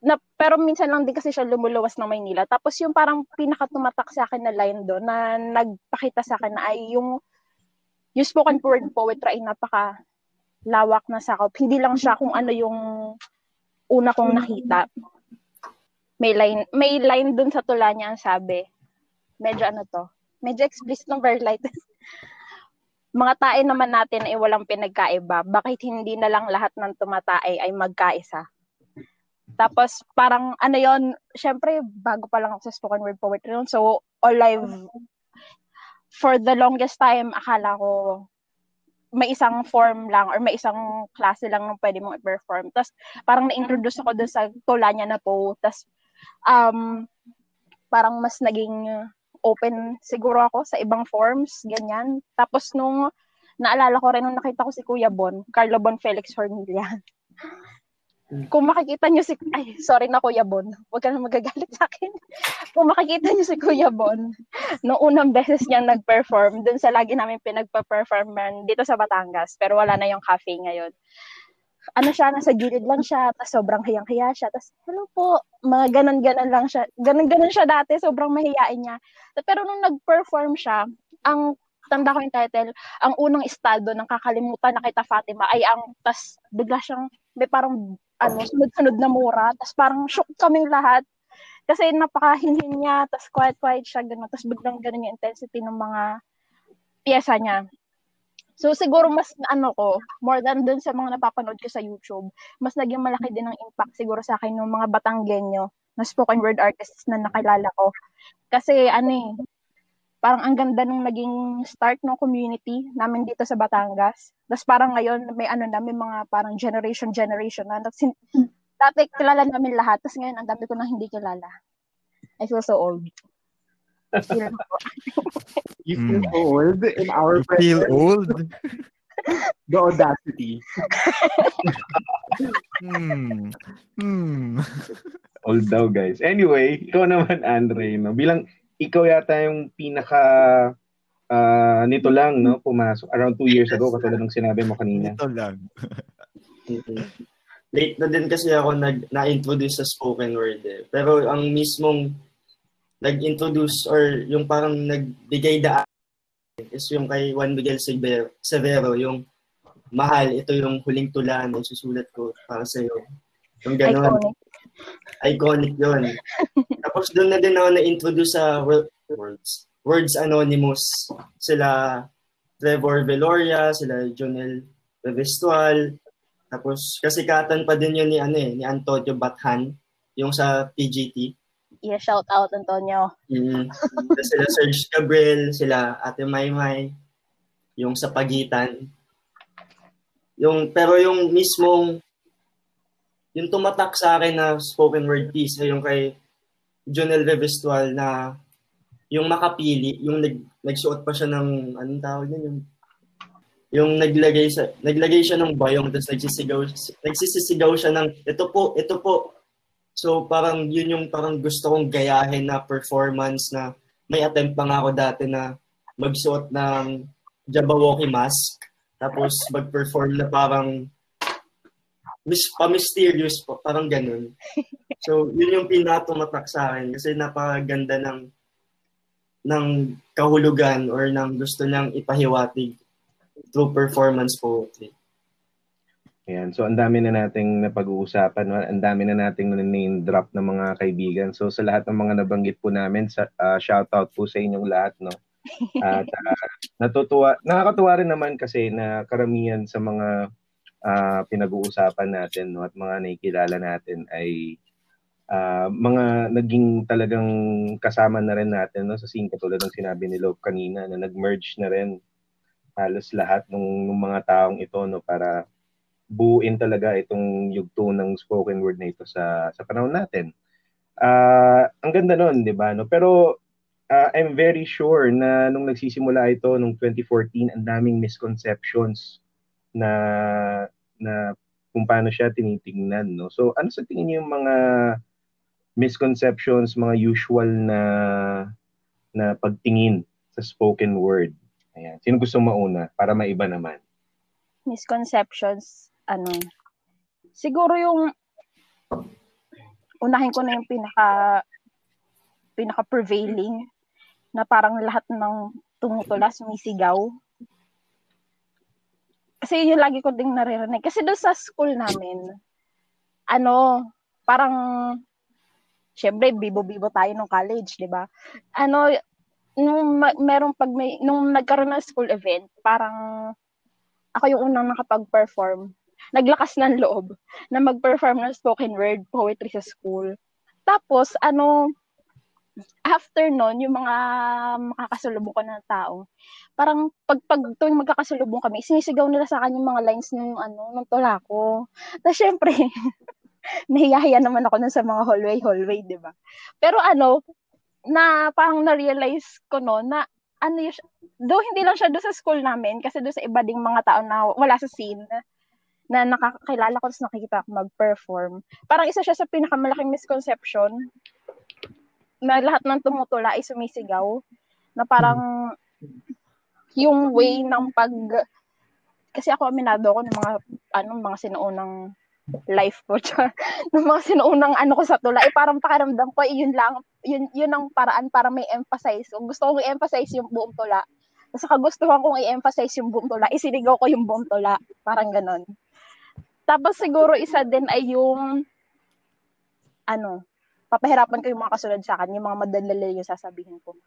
Na, pero minsan lang din kasi siya lumuluwas ng Maynila. Tapos yung parang pinakatumatak sa akin na line doon na nagpakita sa akin na ay yung yung spoken word poetry ay napaka lawak na sakop. Hindi lang siya kung ano yung una kong nakita. May line, may line dun sa tula niya ang sabi. Medyo ano to, medyo explicit ng very light. Mga tae naman natin ay walang pinagkaiba. Bakit hindi na lang lahat ng tumatae ay magkaisa? Tapos parang ano yon, syempre bago pa lang ako sa spoken word poetry noon. So all live for the longest time akala ko may isang form lang or may isang klase lang ng pwede mong i-perform. Tapos parang na-introduce ako dun sa tula niya na po. Tapos um, parang mas naging open siguro ako sa ibang forms, ganyan. Tapos nung naalala ko rin nung nakita ko si Kuya Bon, Carlo Bon Felix Hornilla. Kung makikita niyo si ay sorry na Kuya Bon, huwag ka na magagalit sa akin. Kung makikita niyo si Kuya Bon, nung unang beses niya nag-perform dun sa lagi namin pinagpa-performan dito sa Batangas, pero wala na yung cafe ngayon. Ano siya, nasa gilid lang siya, tapos sobrang hiyang-hiya siya, tapos hello po, mga ganon-ganon lang siya. Ganon-ganon siya dati, sobrang mahiyain niya. Pero nung nag-perform siya, ang tanda ko yung title, ang unang estado ng kakalimutan na kita Fatima ay ang, tas bigla siyang, may parang ano, sunod-sunod na mura. Tapos parang shock kaming lahat. Kasi napakahinhin niya, tapos quiet-quiet siya, gano'n. Tapos biglang gano'n yung intensity ng mga pyesa niya. So siguro mas ano ko, more than dun sa mga napapanood ko sa YouTube, mas naging malaki din ang impact siguro sa akin ng mga Batanggenyo na spoken word artists na nakilala ko. Kasi ano eh, parang ang ganda nung naging start ng community namin dito sa Batangas. Tapos parang ngayon may ano na, may mga parang generation generation na. Tapos, dati kilala namin lahat, tapos ngayon ang dami ko nang hindi kilala. I feel so old. Feel You feel Mm. old in our You feel presence. old? The audacity. Hmm. Hmm. Old daw, guys. Anyway, ikaw naman, Andre, no? Bilang ikaw yata yung pinaka ah, nito lang, no? Pumasok around two years ago, katulad ng sinabi mo kanina. Ito lang. Mhm. Late na din kasi ako nag, na-introduce sa spoken word eh. Pero ang mismong nag-introduce or yung parang nagbigay daan is yung kay Juan Miguel Severo, Severo yung mahal, ito yung huling tula na susulat ko para sa iyo. Yung gano'n. Iconic. Iconic yun. Tapos doon na din ako na-introduce sa wo- words. Words Anonymous. Sila Trevor Veloria, sila Jonel Revestual. Tapos kasikatan pa din yun ni ano eh, ni Antonio Bathan, yung sa PGT. Yeah, shout out Antonio. Mm. Sila Serge Gabriel, sila Ate Maymay, yung sa pagitan. Yung pero yung mismong yung tumatak sa akin na spoken word piece ay yung kay Jonel Revestual na yung makapili, yung nag, nagsuot pa siya ng anong tawag yun, yung yung naglagay sa naglagay siya ng bayong tapos nagsisigaw nagsisisigaw siya ng ito po ito po. So parang yun yung parang gusto kong gayahin na performance na may attempt pa nga ako dati na magsuot ng Jabberwocky mask tapos mag-perform na parang mis pa-mysterious po, parang ganun. So, yun yung pinatumatak sa akin kasi napakaganda ng ng kahulugan or ng gusto niyang ipahiwatig through performance poetry. Ayan. So, ang dami na nating napag-uusapan. no? Ang dami na nating name drop ng mga kaibigan. So, sa lahat ng mga nabanggit po namin, sa, ah, shout out po sa inyong lahat. No? At ah, natutuwa, nakakatuwa rin naman kasi na karamihan sa mga ah, pinag-uusapan natin no? at mga nakikilala natin ay ah, mga naging talagang kasama na rin natin no? sa scene katulad ng sinabi ni Lob kanina na nag-merge na rin halos lahat ng, ng mga taong ito no para buuin talaga itong yugto ng spoken word na ito sa sa panahon natin. Ah, ang ganda noon, 'di ba? No? Pero ah, I'm very sure na nung nagsisimula ito nung 2014, ang daming misconceptions na na kung paano siya tinitingnan, no? So, ano sa tingin niyo yung mga misconceptions, mga usual na na pagtingin sa spoken word? Ayan. Sino gusto mauna para maiba naman? Misconceptions, ano, siguro yung unahin ko na yung pinaka pinaka prevailing na parang lahat ng tumutula sumisigaw. Kasi yun lagi ko ding naririnig. Kasi doon sa school namin, ano, parang, syempre, bibo-bibo tayo nung college, di ba? Ano, nung merong pag may, nung nagkaroon ng school event, parang, ako yung unang nakapag-perform. Naglakas ng loob na mag-perform ng spoken word poetry sa school. Tapos, ano, after nun, yung mga makakasalubong ko ng tao, parang pag, pag tuwing magkakasalubong kami, sinisigaw nila sa akin yung mga lines ng ano, ng tula ko. Tapos syempre, nahiyahiya naman ako nun sa mga hallway, hallway, di ba? Pero ano, na parang na-realize ko no, na ano yun, do hindi lang siya do sa school namin, kasi do sa iba ding mga tao na wala sa scene, na nakakilala ko, tapos nakikita ako mag-perform. Parang isa siya sa pinakamalaking misconception na lahat ng tumutula ay sumisigaw na parang yung way ng pag kasi ako aminado ako ng mga ano mga sinuunang life ko ng mga sinuunang ano ko sa tula eh parang pakiramdam ko eh, yun lang yun yun ang paraan para may emphasize kung gusto kong i-emphasize yung buong tula. Kasi kagustuhan kong i-emphasize yung buong tula isinigaw ko yung buong tula. Parang ganon tapos siguro isa din ay yung ano papahirapan ko yung mga kasunod sa akin, yung mga madalala yung sasabihin ko.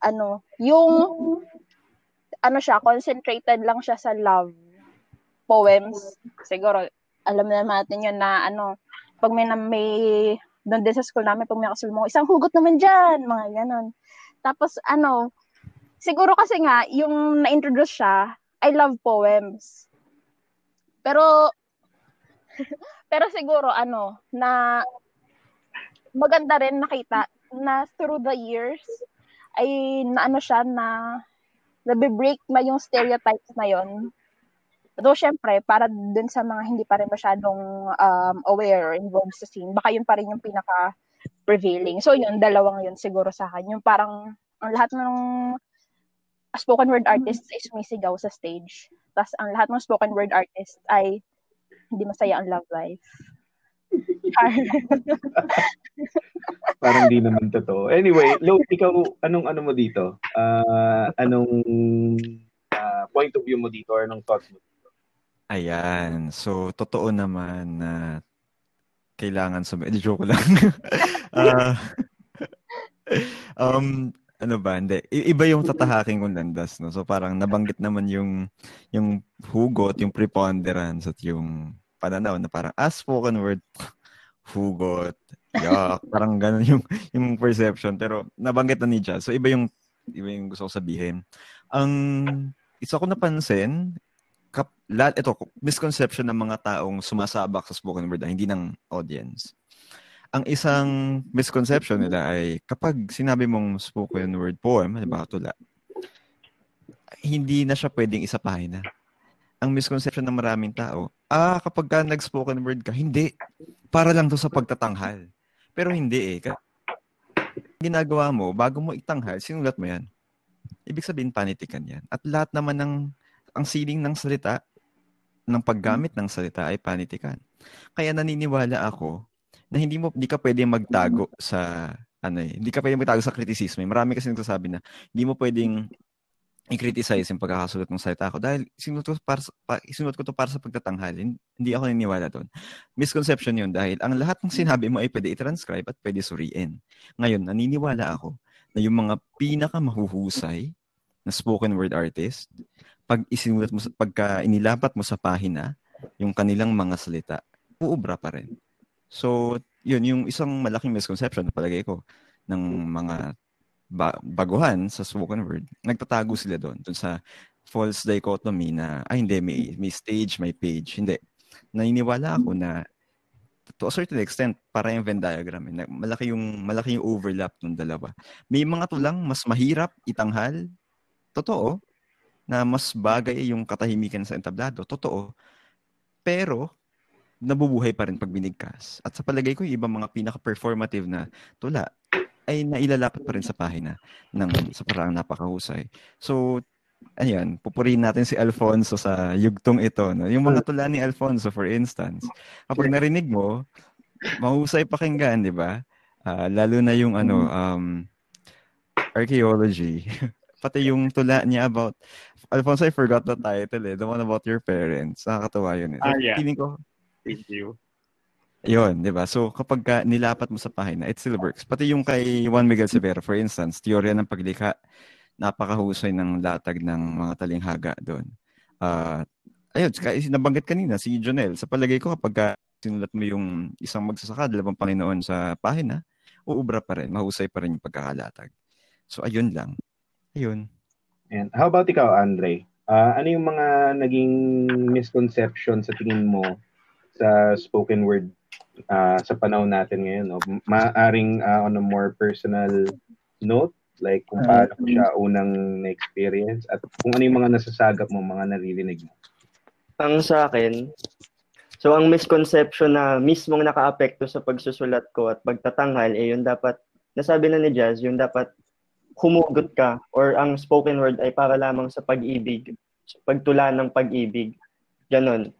Ano, yung, ano siya, concentrated lang siya sa love poems. Siguro, alam na natin yun na, ano, pag may, na, may, doon din sa school namin, pag may kasulmo, isang hugot naman dyan, mga ganon. Tapos, ano, siguro kasi nga, yung na-introduce siya, I love poems. Pero, pero siguro, ano, na maganda rin nakita na through the years ay naano siya na nabe-break na yung stereotypes na yon. Though, syempre, para dun sa mga hindi pa rin masyadong um, aware or involved sa scene, baka yun pa rin yung pinaka-prevailing. So, yun, dalawang yun siguro sa akin. Yung parang, ang lahat ng spoken word artists ay sumisigaw sa stage. Tapos, ang lahat ng spoken word artists ay hindi masaya ang love life. Parang di naman totoo. Anyway, Lo, ikaw, anong ano mo dito? Uh, anong uh, point of view mo dito or anong thoughts mo dito? Ayan. So, totoo naman na kailangan sa... Hindi, joke lang. uh, um, ano ba, hindi. Iba yung tatahaking kong landas, no? So, parang nabanggit naman yung yung hugot, yung preponderance at yung pananaw na parang as ah, spoken word, hugot, yak, parang ganun yung, yung perception. Pero nabanggit na ni Jazz. So, iba yung, iba yung gusto ko sabihin. Ang isa ko napansin, kap, lahat, ito, misconception ng mga taong sumasabak sa spoken word, hindi ng audience. Ang isang misconception nila ay kapag sinabi mong spoken word poem, halimbawa tula, hindi na siya pwedeng isa pahina. Ang misconception ng maraming tao, ah, kapag ka nag-spoken word ka, hindi. Para lang to sa pagtatanghal. Pero hindi eh. Ginagawa mo, bago mo itanghal, sinulat mo yan. Ibig sabihin, panitikan yan. At lahat naman ng ang siling ng salita, ng paggamit ng salita ay panitikan. Kaya naniniwala ako na hindi mo hindi ka pwedeng magtago sa ano eh, hindi ka pwedeng magtago sa criticism. Marami kasi nagsasabi na hindi mo pwedeng i-criticize yung pagkakasulat ng salita ko dahil sinulat ko, para, pa, sinulat ko to para sa pagtatanghal. Hindi ako naniniwala doon. Misconception yun dahil ang lahat ng sinabi mo ay pwede i-transcribe at pwede suriin. Ngayon, naniniwala ako na yung mga pinaka mahuhusay na spoken word artist, pag isinulat mo, pagka inilapat mo sa pahina, yung kanilang mga salita, uubra pa rin. So, yun, yung isang malaking misconception na palagay ko ng mga ba- baguhan sa spoken word, nagtatago sila doon, doon sa false dichotomy na, ay hindi, may, may stage, may page. Hindi. Naniniwala ako na to a certain extent, para yung Venn diagram, eh, malaki yung, malaki yung overlap ng dalawa. May mga tulang mas mahirap itanghal, totoo, na mas bagay yung katahimikan sa entablado, totoo. Pero, nabubuhay pa rin pag binigkas. At sa palagay ko, yung ibang mga pinaka-performative na tula, ay nailalapat pa rin sa pahina ng sa parang napakahusay. So, ayan, pupurihin natin si Alfonso sa yugtong ito. No? Yung mga tula ni Alfonso, for instance, kapag narinig mo, mahusay pakinggan, di ba? Uh, lalo na yung ano, um, archaeology. Pati yung tula niya about, Alfonso, I forgot the title eh, the one about your parents. Nakakatawa yun eh. Ah, yeah. Feeling ko, Thank you. Yun, di ba? So, kapag ka nilapat mo sa pahina, it still works. Pati yung kay Juan Miguel Severo, for instance, teorya ng paglikha, napakahusay ng latag ng mga talinghaga doon. Uh, ayun, nabanggit kanina, si Jonel, sa palagay ko, kapag ka sinulat mo yung isang magsasaka, dalawang Panginoon sa pahina, uubra pa rin, mahusay pa rin yung pagkakalatag. So, ayun lang. Ayun. And how about ikaw, Andre? Uh, ano yung mga naging misconception sa tingin mo sa spoken word uh, sa panahon natin ngayon. No? Maaring uh, on a more personal note, like kung paano ko siya unang na-experience at kung ano yung mga nasasagap mo, mga naririnig mo. Ang sa akin, so ang misconception na mismong nakaapekto sa pagsusulat ko at pagtatanghal, eh yung dapat, nasabi na ni Jazz, yung dapat humugot ka or ang spoken word ay para lamang sa pag-ibig, pagtula ng pag-ibig. Ganon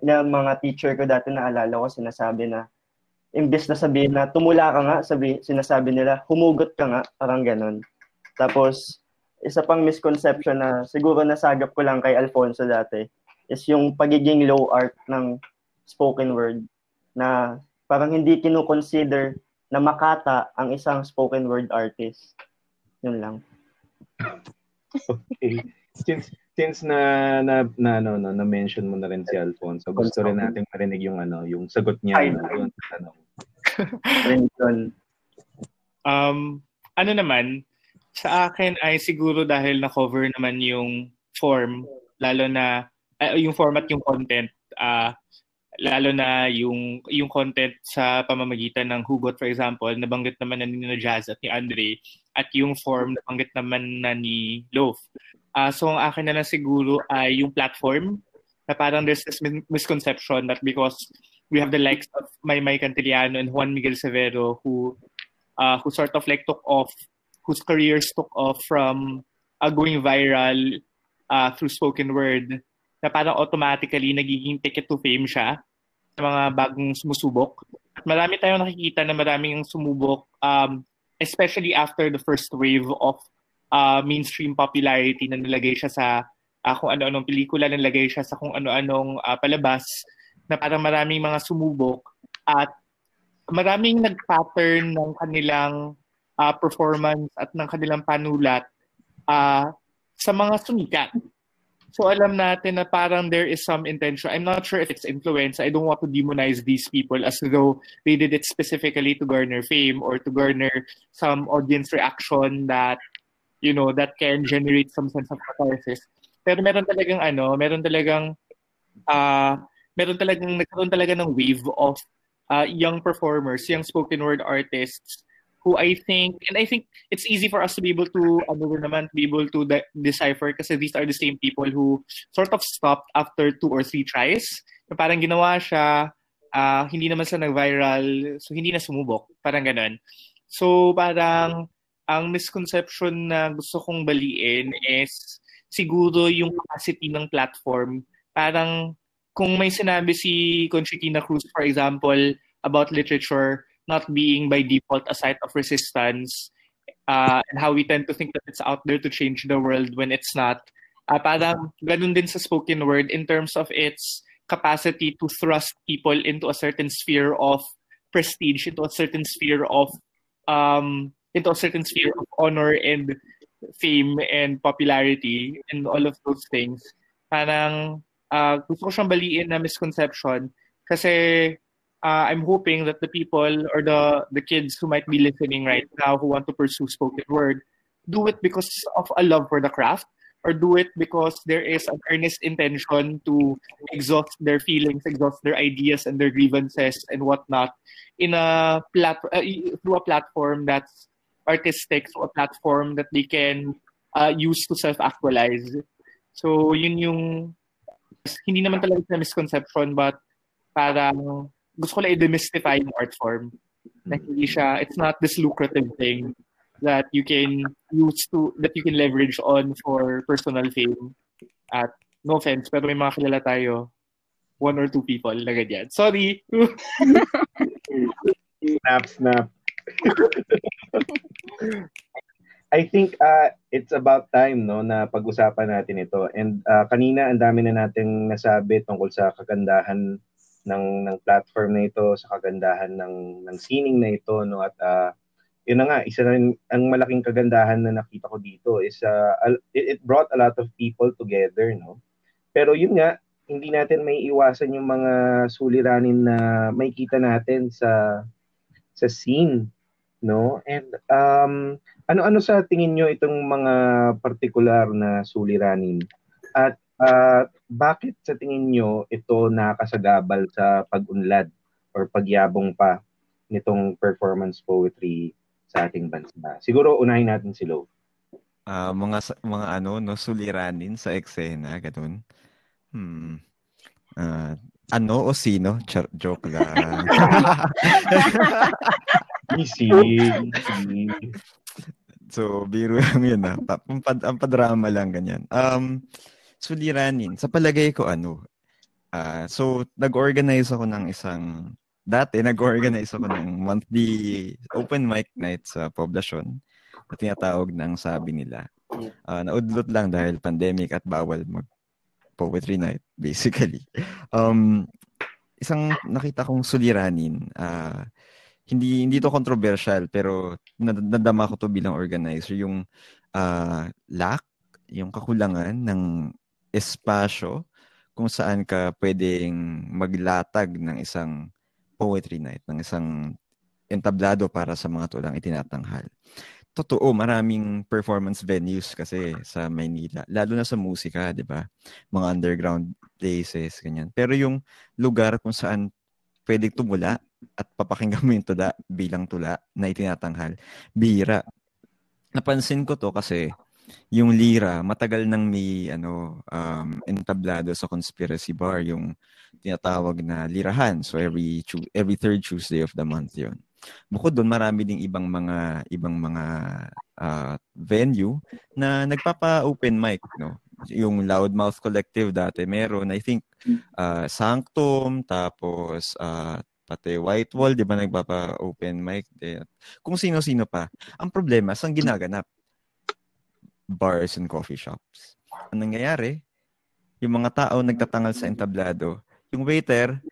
na mga teacher ko dati naalala ko sinasabi na imbes na sabihin na tumula ka nga, sabi, sinasabi nila humugot ka nga, parang ganun. Tapos isa pang misconception na siguro nasagap ko lang kay Alfonso dati is yung pagiging low art ng spoken word na parang hindi kino-consider na makata ang isang spoken word artist. Yun lang. Okay. Since since na na na ano no, na mention mo na rin si Alfonso, gusto rin nating marinig yung ano, yung sagot niya Ay. na yun tanong. um, ano naman, sa akin ay siguro dahil na-cover naman yung form, lalo na uh, yung format, yung content, uh, lalo na yung yung content sa pamamagitan ng Hugot, for example, nabanggit naman na ni Jazz at ni Andre, at yung form nabanggit naman na ni Loaf. Uh, so ang akin na lang siguro ay yung platform na parang there's this misconception that because we have the likes of Maymay Cantillano and Juan Miguel Severo who uh, who sort of like took off, whose careers took off from uh, going viral uh, through spoken word na parang automatically nagiging ticket to fame siya sa mga bagong sumusubok. At marami tayong nakikita na maraming sumubok um, especially after the first wave of uh, mainstream popularity na nilagay siya sa uh, kung ano-anong pelikula, nilagay siya sa kung ano-anong uh, palabas na parang maraming mga sumubok at maraming nag-pattern ng kanilang uh, performance at ng kanilang panulat uh, sa mga sumikat. So alam natin na parang there is some intention. I'm not sure if it's influence. I don't want to demonize these people as though they did it specifically to garner fame or to garner some audience reaction that you know, that can generate some sense of catharsis. Pero meron talagang ano, meron talagang uh, meron talagang nagkaroon talaga ng wave of uh, young performers, young spoken word artists who I think, and I think it's easy for us to be able to, ano naman, to be able to de- decipher kasi these are the same people who sort of stopped after two or three tries. Na parang ginawa siya, uh, hindi naman sa nag-viral, so hindi na sumubok. Parang ganun. So parang, ang misconception na gusto kong baliin is siguro yung capacity ng platform. Parang kung may sinabi si Conchitina Cruz, for example, about literature not being by default a site of resistance uh, and how we tend to think that it's out there to change the world when it's not. Uh, parang ganun din sa spoken word in terms of its capacity to thrust people into a certain sphere of prestige, into a certain sphere of um, into a certain sphere of honor and fame and popularity and all of those things. Parang uh, gusto ko siyang baliin na misconception kasi uh, I'm hoping that the people or the the kids who might be listening right now who want to pursue spoken word do it because of a love for the craft or do it because there is an earnest intention to exhaust their feelings, exhaust their ideas and their grievances and whatnot in a plat- uh, through a platform that's artistic so a platform that they can uh, use to self-actualize. So, yun yung hindi naman talaga sa misconception but parang gusto ko lang i-demystify yung art form. Na hindi siya, it's not this lucrative thing. that you can use to that you can leverage on for personal fame. At no offense, pero may mga kilala tayo, one or two people na ganyan. Sorry. snap, snap. I think uh, it's about time no na pag-usapan natin ito. And uh, kanina ang dami na nating nasabi tungkol sa kagandahan ng ng platform na ito, sa kagandahan ng ng sining na ito no at uh, yun na nga isa na rin, ang malaking kagandahan na nakita ko dito is uh, it, it brought a lot of people together no. Pero yun nga hindi natin may iwasan yung mga suliranin na may kita natin sa sa scene no and um ano-ano sa tingin nyo itong mga partikular na suliranin at uh, bakit sa tingin nyo ito nakasagabal sa pag-unlad or pagyabong pa nitong performance poetry sa ating bansa siguro unahin natin si Lo uh, mga mga ano no suliranin sa eksena ganun Hmm. Uh, ano o sino? Char- joke lang. Easy. so, biro lang yun ah. Pad, ang padrama lang ganyan. Um, suliranin. Sa palagay ko ano, uh, so nag-organize ako ng isang, dati nag-organize ako ng monthly open mic night sa poblasyon na tinatawag ng sabi nila. Uh, naudlot lang dahil pandemic at bawal mag poetry night, basically. Um, isang nakita kong suliranin, uh, hindi hindi to controversial pero nadama ko to bilang organizer yung uh, lack, yung kakulangan ng espasyo kung saan ka pwedeng maglatag ng isang poetry night, ng isang entablado para sa mga tulang itinatanghal totoo, maraming performance venues kasi sa Maynila. Lalo na sa musika, di ba? Mga underground places, ganyan. Pero yung lugar kung saan pwedeng tumula at papakinggan mo yung tula bilang tula na itinatanghal, bira. Napansin ko to kasi yung lira, matagal nang may ano, um, entablado sa conspiracy bar, yung tinatawag na lirahan. So every every third Tuesday of the month yon Bukod doon, marami ding ibang mga ibang mga uh, venue na nagpapa-open mic, no? Yung Loudmouth Collective dati meron, I think uh, Sanctum, tapos uh, pati White Wall, di ba nagpapa-open mic din. Kung sino-sino pa. Ang problema, saan ginaganap? Bars and coffee shops. Ang nangyayari, yung mga tao nagtatangal sa entablado, yung waiter,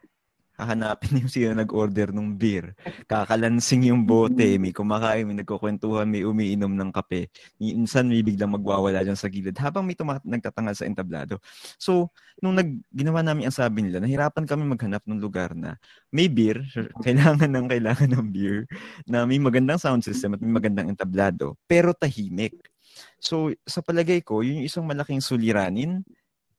hahanapin yung sino nag-order ng beer. Kakalansing yung bote, may kumakain, may nagkukwentuhan, may umiinom ng kape. Minsan may biglang magwawala dyan sa gilid habang may tumat- nagtatangal sa entablado. So, nung nag ginawa namin ang sabi nila, nahirapan kami maghanap ng lugar na may beer, kailangan ng kailangan ng beer, na may magandang sound system at may magandang entablado, pero tahimik. So, sa palagay ko, yun yung isang malaking suliranin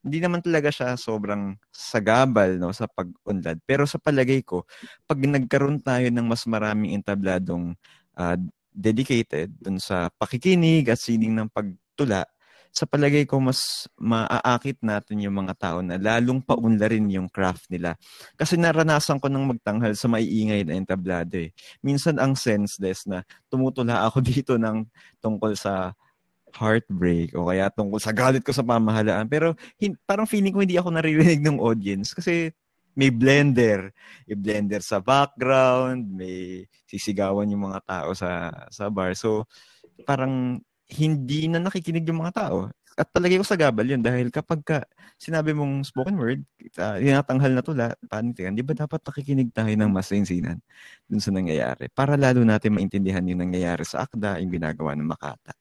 hindi naman talaga siya sobrang sagabal no sa pag-unlad. Pero sa palagay ko, pag nagkaroon tayo ng mas maraming entabladong uh, dedicated dun sa pakikinig at sining ng pagtula, sa palagay ko mas maaakit natin yung mga tao na lalong paunlarin yung craft nila. Kasi naranasan ko nang magtanghal sa maiingay na entablado eh. Minsan ang senseless na tumutula ako dito ng tungkol sa heartbreak o kaya tungkol sa galit ko sa pamahalaan. Pero hin- parang feeling ko hindi ako naririnig ng audience kasi may blender. May blender sa background, may sisigawan yung mga tao sa sa bar. So, parang hindi na nakikinig yung mga tao. At palagi ko sa gabal yun dahil kapag ka sinabi mong spoken word, uh, na tula, panitikan, di ba dapat nakikinig tayo ng masinsinan dun sa nangyayari para lalo natin maintindihan yung nangyayari sa akda, yung ginagawa ng Makata.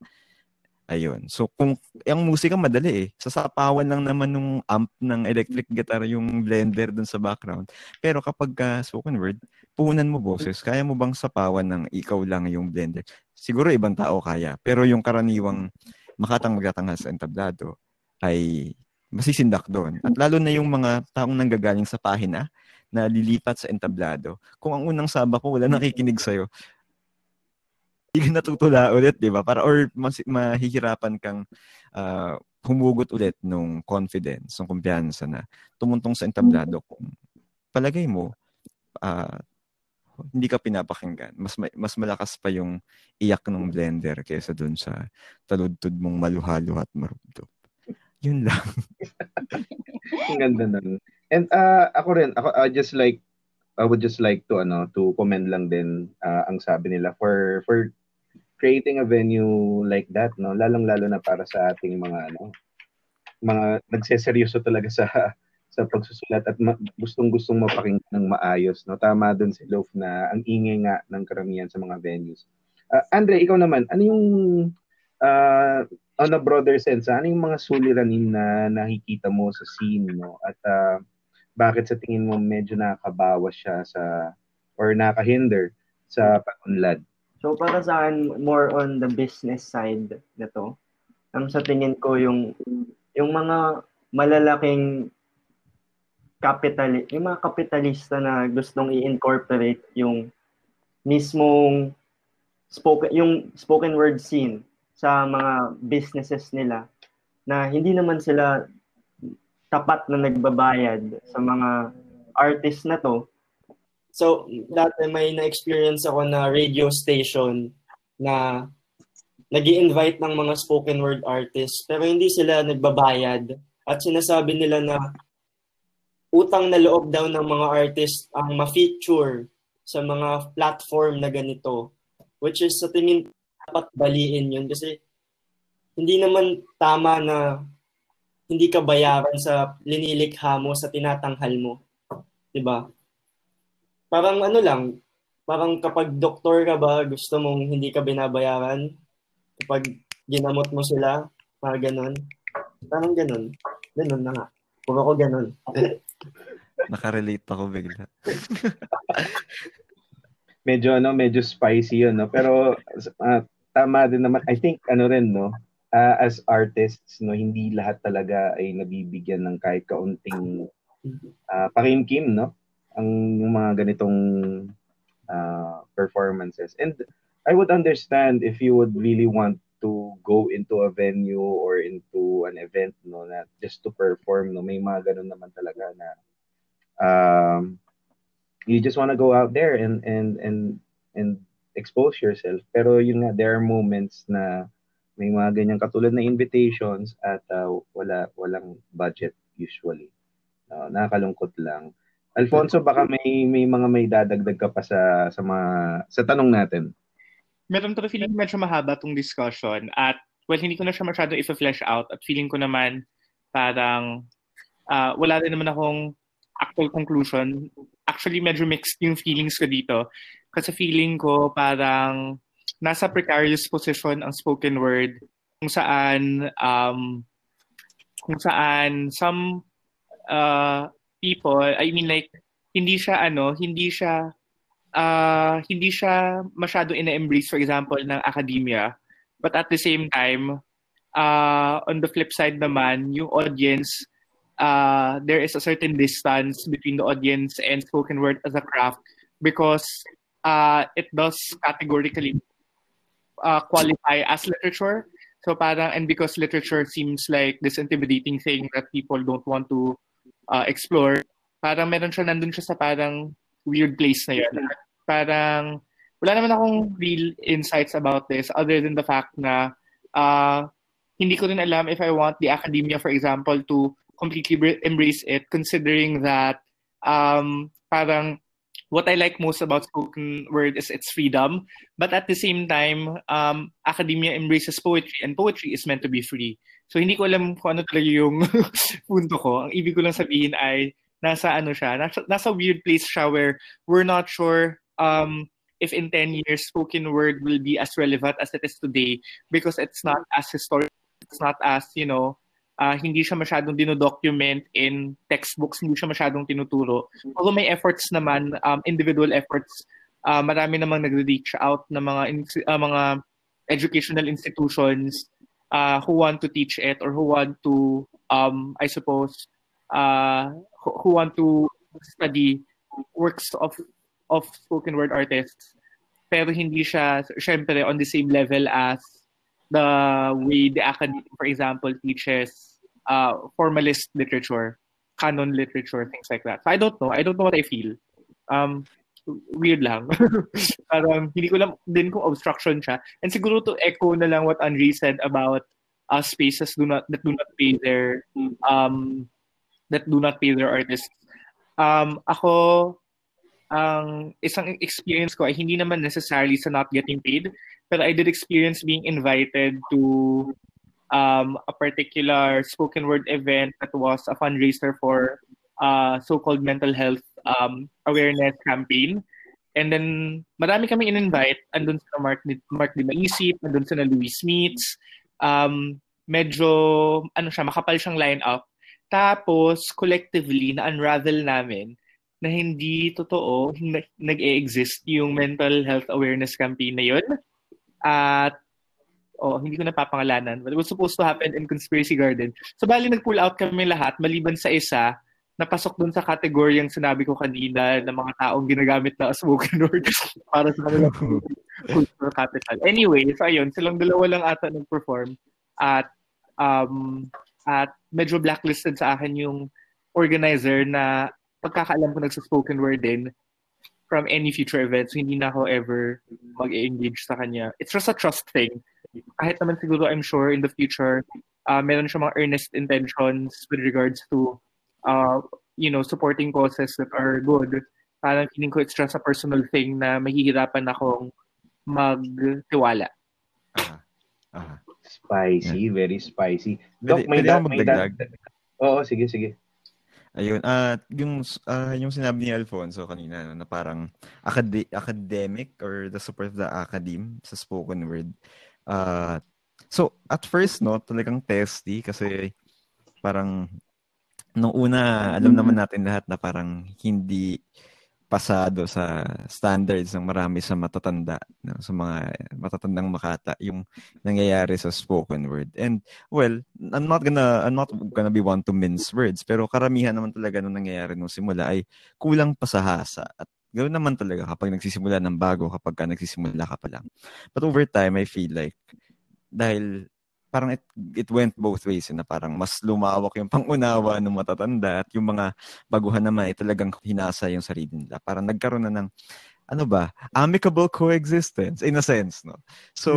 Ayun. So kung yung musika madali eh. Sasapawan lang naman nung amp ng electric guitar yung blender dun sa background. Pero kapag uh, spoken word, puhunan mo boses, kaya mo bang sapawan ng ikaw lang yung blender? Siguro ibang tao kaya. Pero yung karaniwang makatang magtatanghal sa entablado ay masisindak doon. At lalo na yung mga taong nanggagaling sa pahina na lilipat sa entablado. Kung ang unang saba ko wala nakikinig sa'yo, hindi ka natutula ulit, di ba? Para, or mas, mahihirapan kang uh, humugot ulit nung confidence, ng kumpiyansa na tumuntong sa entablado kung palagay mo, uh, hindi ka pinapakinggan. Mas ma- mas malakas pa yung iyak ng blender kaysa dun sa taludtod mong maluhalo at marubdob. Yun lang. Ang ganda nun. And uh, ako rin, ako I just like I would just like to ano to comment lang din uh, ang sabi nila for for creating a venue like that no? Lalong lalo na para sa ating mga ano mga nagseseryoso talaga sa sa pagsusulat at ma- gustong-gustong mapakinggan ng maayos no? Tama doon si Loaf na ang ingay nga ng karamihan sa mga venues. Uh, Andre ikaw naman ano yung uh, on a broader sense ano yung mga suliranin na nakikita mo sa scene no? At uh, bakit sa tingin mo medyo nakakabawas siya sa or nakahinder sa pag-unlad So para sa akin, more on the business side na to. Ang sa tingin ko yung yung mga malalaking capital yung mga kapitalista na gustong i-incorporate yung mismong spoken yung spoken word scene sa mga businesses nila na hindi naman sila tapat na nagbabayad sa mga artist na to So, dati may na-experience ako na radio station na nag invite ng mga spoken word artists pero hindi sila nagbabayad at sinasabi nila na utang na loob daw ng mga artist ang ma-feature sa mga platform na ganito which is sa tingin dapat baliin yun kasi hindi naman tama na hindi ka bayaran sa linilikha mo sa tinatanghal mo. 'Di ba? Parang ano lang, parang kapag doktor ka ba, gusto mong hindi ka binabayaran, kapag ginamot mo sila, mga ganon. Parang ganon. Ganon na nga. Puro ko ganon. Nakarelate ako bigla. medyo ano, medyo spicy 'yun, no. Pero uh, tama din naman. I think ano rin, no. Uh, as artists, no, hindi lahat talaga ay nabibigyan ng kahit kaunting uh, pakimkim, no ang mga ganitong uh, performances. And I would understand if you would really want to go into a venue or into an event no na just to perform no. May mga ganun naman talaga na um you just want to go out there and and and and expose yourself. Pero yun nga there are moments na may mga ganyan katulad na invitations at uh, wala walang budget usually. Uh, nakakalungkot lang Alfonso, baka may may mga may dadagdag ka pa sa sa mga sa tanong natin. Meron to feeling medyo mahaba tong discussion at well hindi ko na siya masyado i-flesh out at feeling ko naman parang uh, wala din naman akong actual conclusion. Actually medyo mixed yung feelings ko dito kasi feeling ko parang nasa precarious position ang spoken word kung saan um kung saan some uh, people, I mean like hindi siya ano, hindi siya uh, hindi siya masyado ina-embrace for example ng academia. But at the same time, uh, on the flip side naman, yung audience uh, there is a certain distance between the audience and spoken word as a craft because uh, it does categorically uh, qualify as literature. So parang, and because literature seems like this intimidating thing that people don't want to uh, explore, parang meron siya, nandun siya sa parang weird place na yun. Parang, wala naman akong real insights about this other than the fact na uh, hindi ko rin alam if I want the academia, for example, to completely embrace it, considering that um, parang what I like most about spoken word is its freedom. But at the same time, um, academia embraces poetry, and poetry is meant to be free. So hindi ko alam kung ano talaga yung punto ko. Ang ibig ko lang sabihin ay nasa ano siya, nasa, nasa weird place siya where we're not sure um, if in 10 years spoken word will be as relevant as it is today because it's not as historic, it's not as, you know, uh, hindi siya masyadong dinodocument in textbooks, hindi siya masyadong tinuturo. Although may efforts naman, um, individual efforts, uh, marami namang nagre-reach out na mga, uh, mga educational institutions uh, who want to teach it or who want to, um, I suppose, uh, who want to study works of of spoken word artists. Pero hindi siya syempre on the same level as the way the academy for example teaches uh, formalist literature canon literature things like that. So I don't know. I don't know what I feel. Um weird lang. Parang hindi ko lang din kung obstruction siya. And siguro to echo na lang what Andre said about uh, spaces do not that do not pay their um that do not pay their artists. Um ako ang isang experience ko ay hindi naman necessarily sa not getting paid, but I did experience being invited to um, a particular spoken word event that was a fundraiser for uh, so-called mental health um, awareness campaign. And then, marami kami in-invite. Andun sa Mark, Mark Di Maisip, andun sa na Louis Smiths. Um, medyo, ano siya, makapal siyang line-up. Tapos, collectively, na-unravel namin na hindi totoo, nag-e-exist yung mental health awareness campaign na yun. At, oh, hindi ko napapangalanan. But it was supposed to happen in Conspiracy Garden. So, bali, nag-pull out kami lahat, maliban sa isa, napasok dun sa category yung sinabi ko kanina ng mga taong ginagamit na spoken word para sa kanilang cultural capital. Anyway, so ayun, silang dalawa lang ata nag-perform at um, at medyo blacklisted sa akin yung organizer na pagkakaalam ko nagsa-spoken word din from any future events. So hindi na ako ever mag-engage sa kanya. It's just a trust thing. Kahit naman siguro I'm sure in the future, uh, meron siya mga earnest intentions with regards to uh, you know, supporting causes that are good, parang feeling ko it's just a personal thing na mahihirapan akong magtiwala. Uh-huh. Uh-huh. Spicy, yeah. very spicy. Doc, may, da- may magdagdag? Oo, sige, sige. Ayun, at uh, yung uh, yung sinabi ni Alfonso kanina no, na parang acad- academic or the support of the academe sa spoken word. Uh, so at first no, talagang testy kasi parang nung una, alam naman natin lahat na parang hindi pasado sa standards ng marami sa matatanda, no? sa mga matatandang makata, yung nangyayari sa spoken word. And, well, I'm not gonna, I'm not gonna be one to mince words, pero karamihan naman talaga nung nangyayari nung simula ay kulang pa sa hasa. At ganoon naman talaga kapag nagsisimula ng bago, kapag ka nagsisimula ka pa lang. But over time, I feel like, dahil parang it, it went both ways na parang mas lumawak yung pangunawa ng matatanda at yung mga baguhan naman ay talagang hinasa yung sarili nila. Parang nagkaroon na ng ano ba, amicable coexistence in a sense, no? So,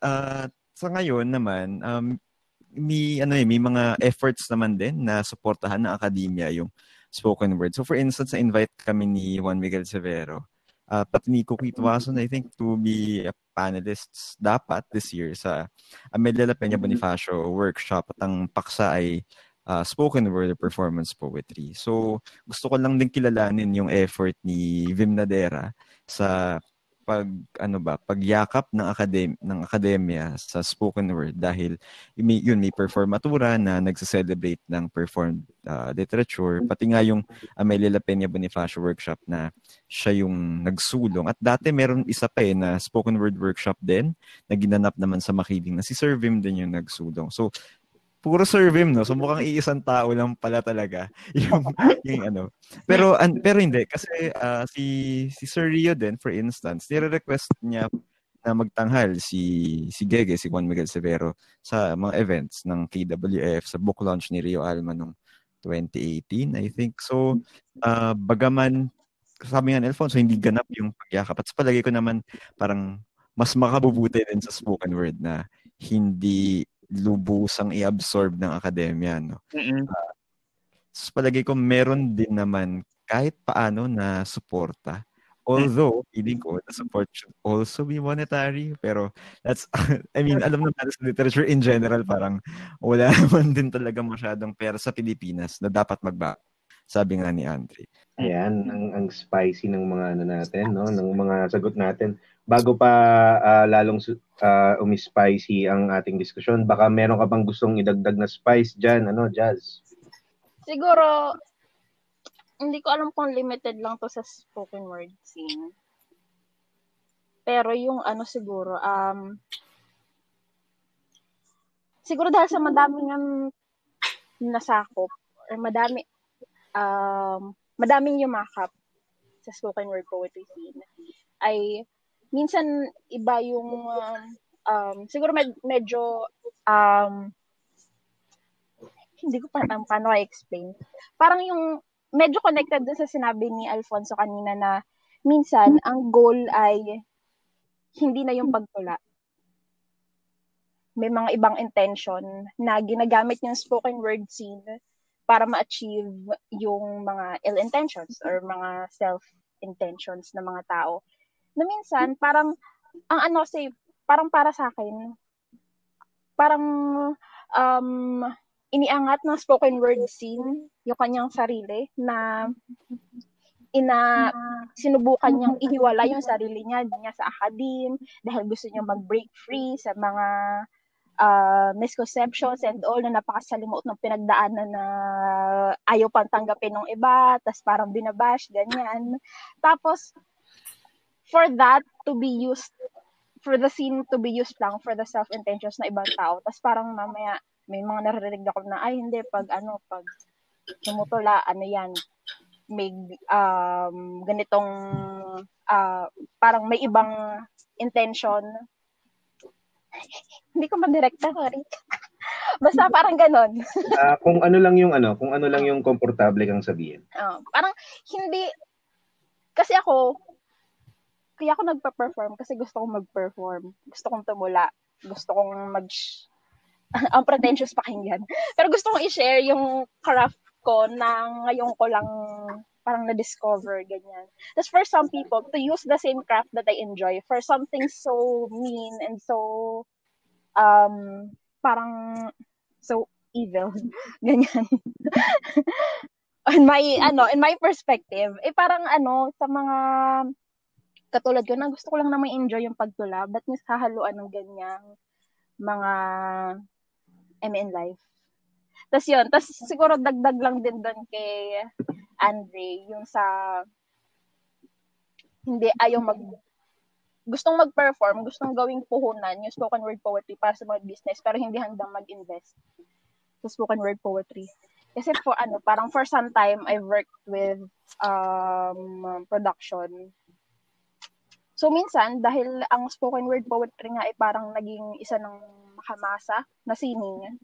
uh, sa ngayon naman, um, may, ano eh, may mga efforts naman din na suportahan ng akademya yung spoken word. So, for instance, na-invite kami ni Juan Miguel Severo uh, pati ni Cookie Tuason, I think, to be a panelists dapat this year sa Amelia La Peña Bonifacio workshop at ang paksa ay uh, spoken word performance poetry. So, gusto ko lang din kilalanin yung effort ni Vim Nadera sa pag ano ba pagyakap ng academy ng akademya sa spoken word dahil may, yun may performatura na nagse-celebrate ng performed uh, literature pati nga yung Amelia La Peña Bonifacio workshop na siya yung nagsulong. At dati meron isa pa eh na spoken word workshop din na ginanap naman sa Makiling na si Sir Vim din yung nagsulong. So puro servim no? So mukhang iisang tao lang pala talaga yung yung ano. Pero an, pero hindi. Kasi uh, si si Sir Rio din for instance nire-request niya na magtanghal si si Gege si Juan Miguel Severo sa mga events ng KWF sa book launch ni Rio Alma nung 2018 I think. So uh, bagaman sabi nga ni Alfonso hindi ganap yung pagyakap. At sa palagay ko naman parang mas makabubuti din sa spoken word na hindi lubusang i-absorb ng akademya. No? Mm-hmm. Uh, so palagay ko meron din naman kahit paano na suporta. Although, feeling ko, the support should also be monetary. Pero, that's, I mean, alam naman sa literature in general, parang wala naman din talaga masyadong pera sa Pilipinas na dapat magba. Sabi nga ni Andre. Ayan, ang, ang spicy ng mga ano natin, no? ng mga sagot natin bago pa uh, lalong uh, umispicy ang ating diskusyon, baka meron ka bang gustong idagdag na spice dyan, ano, Jazz? Siguro, hindi ko alam kung limited lang to sa spoken word scene. Pero yung ano siguro, um, siguro dahil sa madaming ang nasakop, or madami, um, madaming yumakap sa spoken word poetry scene, ay minsan iba yung um, um siguro med- medyo um hindi ko pa um, paano i-explain. Parang yung medyo connected dun sa sinabi ni Alfonso kanina na minsan, ang goal ay hindi na yung pagtula. May mga ibang intention na ginagamit yung spoken word scene para ma-achieve yung mga ill intentions or mga self intentions ng mga tao. Na minsan, parang, ang ano kasi, parang para sa akin, parang um, iniangat ng spoken word scene yung kanyang sarili na ina sinubukan niyang ihiwala yung sarili niya niya sa academe dahil gusto niya mag-break free sa mga uh, misconceptions and all na napakasalimuot ng pinagdaanan na ayaw pang tanggapin ng iba, tas parang binabash, ganyan. Tapos, for that to be used, for the scene to be used lang for the self-intentions na ibang tao, tas parang mamaya, may mga naririnig ako na, ay hindi, pag ano, pag sumutula, ano yan, may um, ganitong uh, parang may ibang intention hindi ko madirekta, sorry. Basta parang ganon. uh, kung ano lang yung ano, kung ano lang yung komportable kang sabihin. Uh, parang hindi, kasi ako, kaya ako nagpa-perform kasi gusto kong mag-perform. Gusto kong tumula. Gusto kong mag... ang pretentious pakinggan. Pero gusto kong i-share yung craft ko na ngayon ko lang parang na-discover, ganyan. Tapos for some people, to use the same craft that I enjoy for something so mean and so, um, parang so evil, ganyan. in my, ano, in my perspective, eh parang ano, sa mga katulad ko na gusto ko lang naman enjoy yung pagtula, but mas hahaluan ng ganyang mga mean life. Tapos yun, tapos siguro dagdag lang din doon kay Andre, yung sa hindi ayaw mag gustong mag-perform, gustong gawing puhunan yung spoken word poetry para sa mga business pero hindi handang mag-invest sa spoken word poetry. Kasi for ano, parang for some time I worked with um production. So minsan dahil ang spoken word poetry nga ay parang naging isa ng makamasa na sining,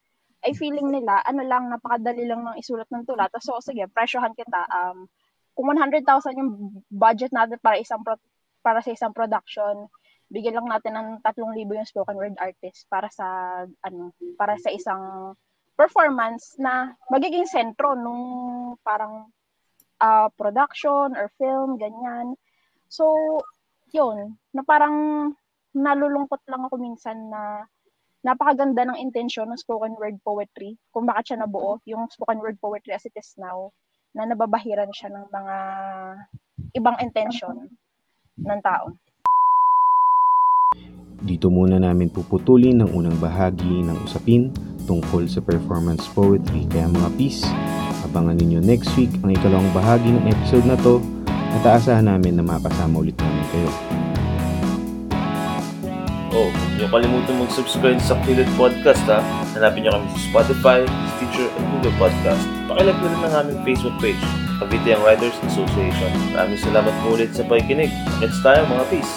ay feeling nila, ano lang, napakadali lang ng isulat ng tula. Tapos, so, sige, presyohan kita. Um, kung 100,000 yung budget natin para isang pro- para sa isang production, bigyan lang natin ng 3,000 yung spoken word artist para sa ano, para sa isang performance na magiging sentro nung parang uh, production or film, ganyan. So, yun, na parang nalulungkot lang ako minsan na napakaganda ng intensyon ng spoken word poetry, kung bakit siya nabuo, yung spoken word poetry as it is now, na nababahiran siya ng mga ibang intensyon ng tao. Dito muna namin puputulin ang unang bahagi ng usapin tungkol sa performance poetry. Kaya mga peace, abangan ninyo next week ang ikalawang bahagi ng episode na to at aasahan namin na makasama ulit namin kayo. Oh, huwag kalimutan mag-subscribe sa Kilit Podcast ha. Hanapin niyo kami sa Spotify, Stitcher, at Google Podcast. Pakilike na rin ang aming Facebook page, Cavite Writers Association. Maraming salamat po ulit sa pakikinig. Next tayo mga peace!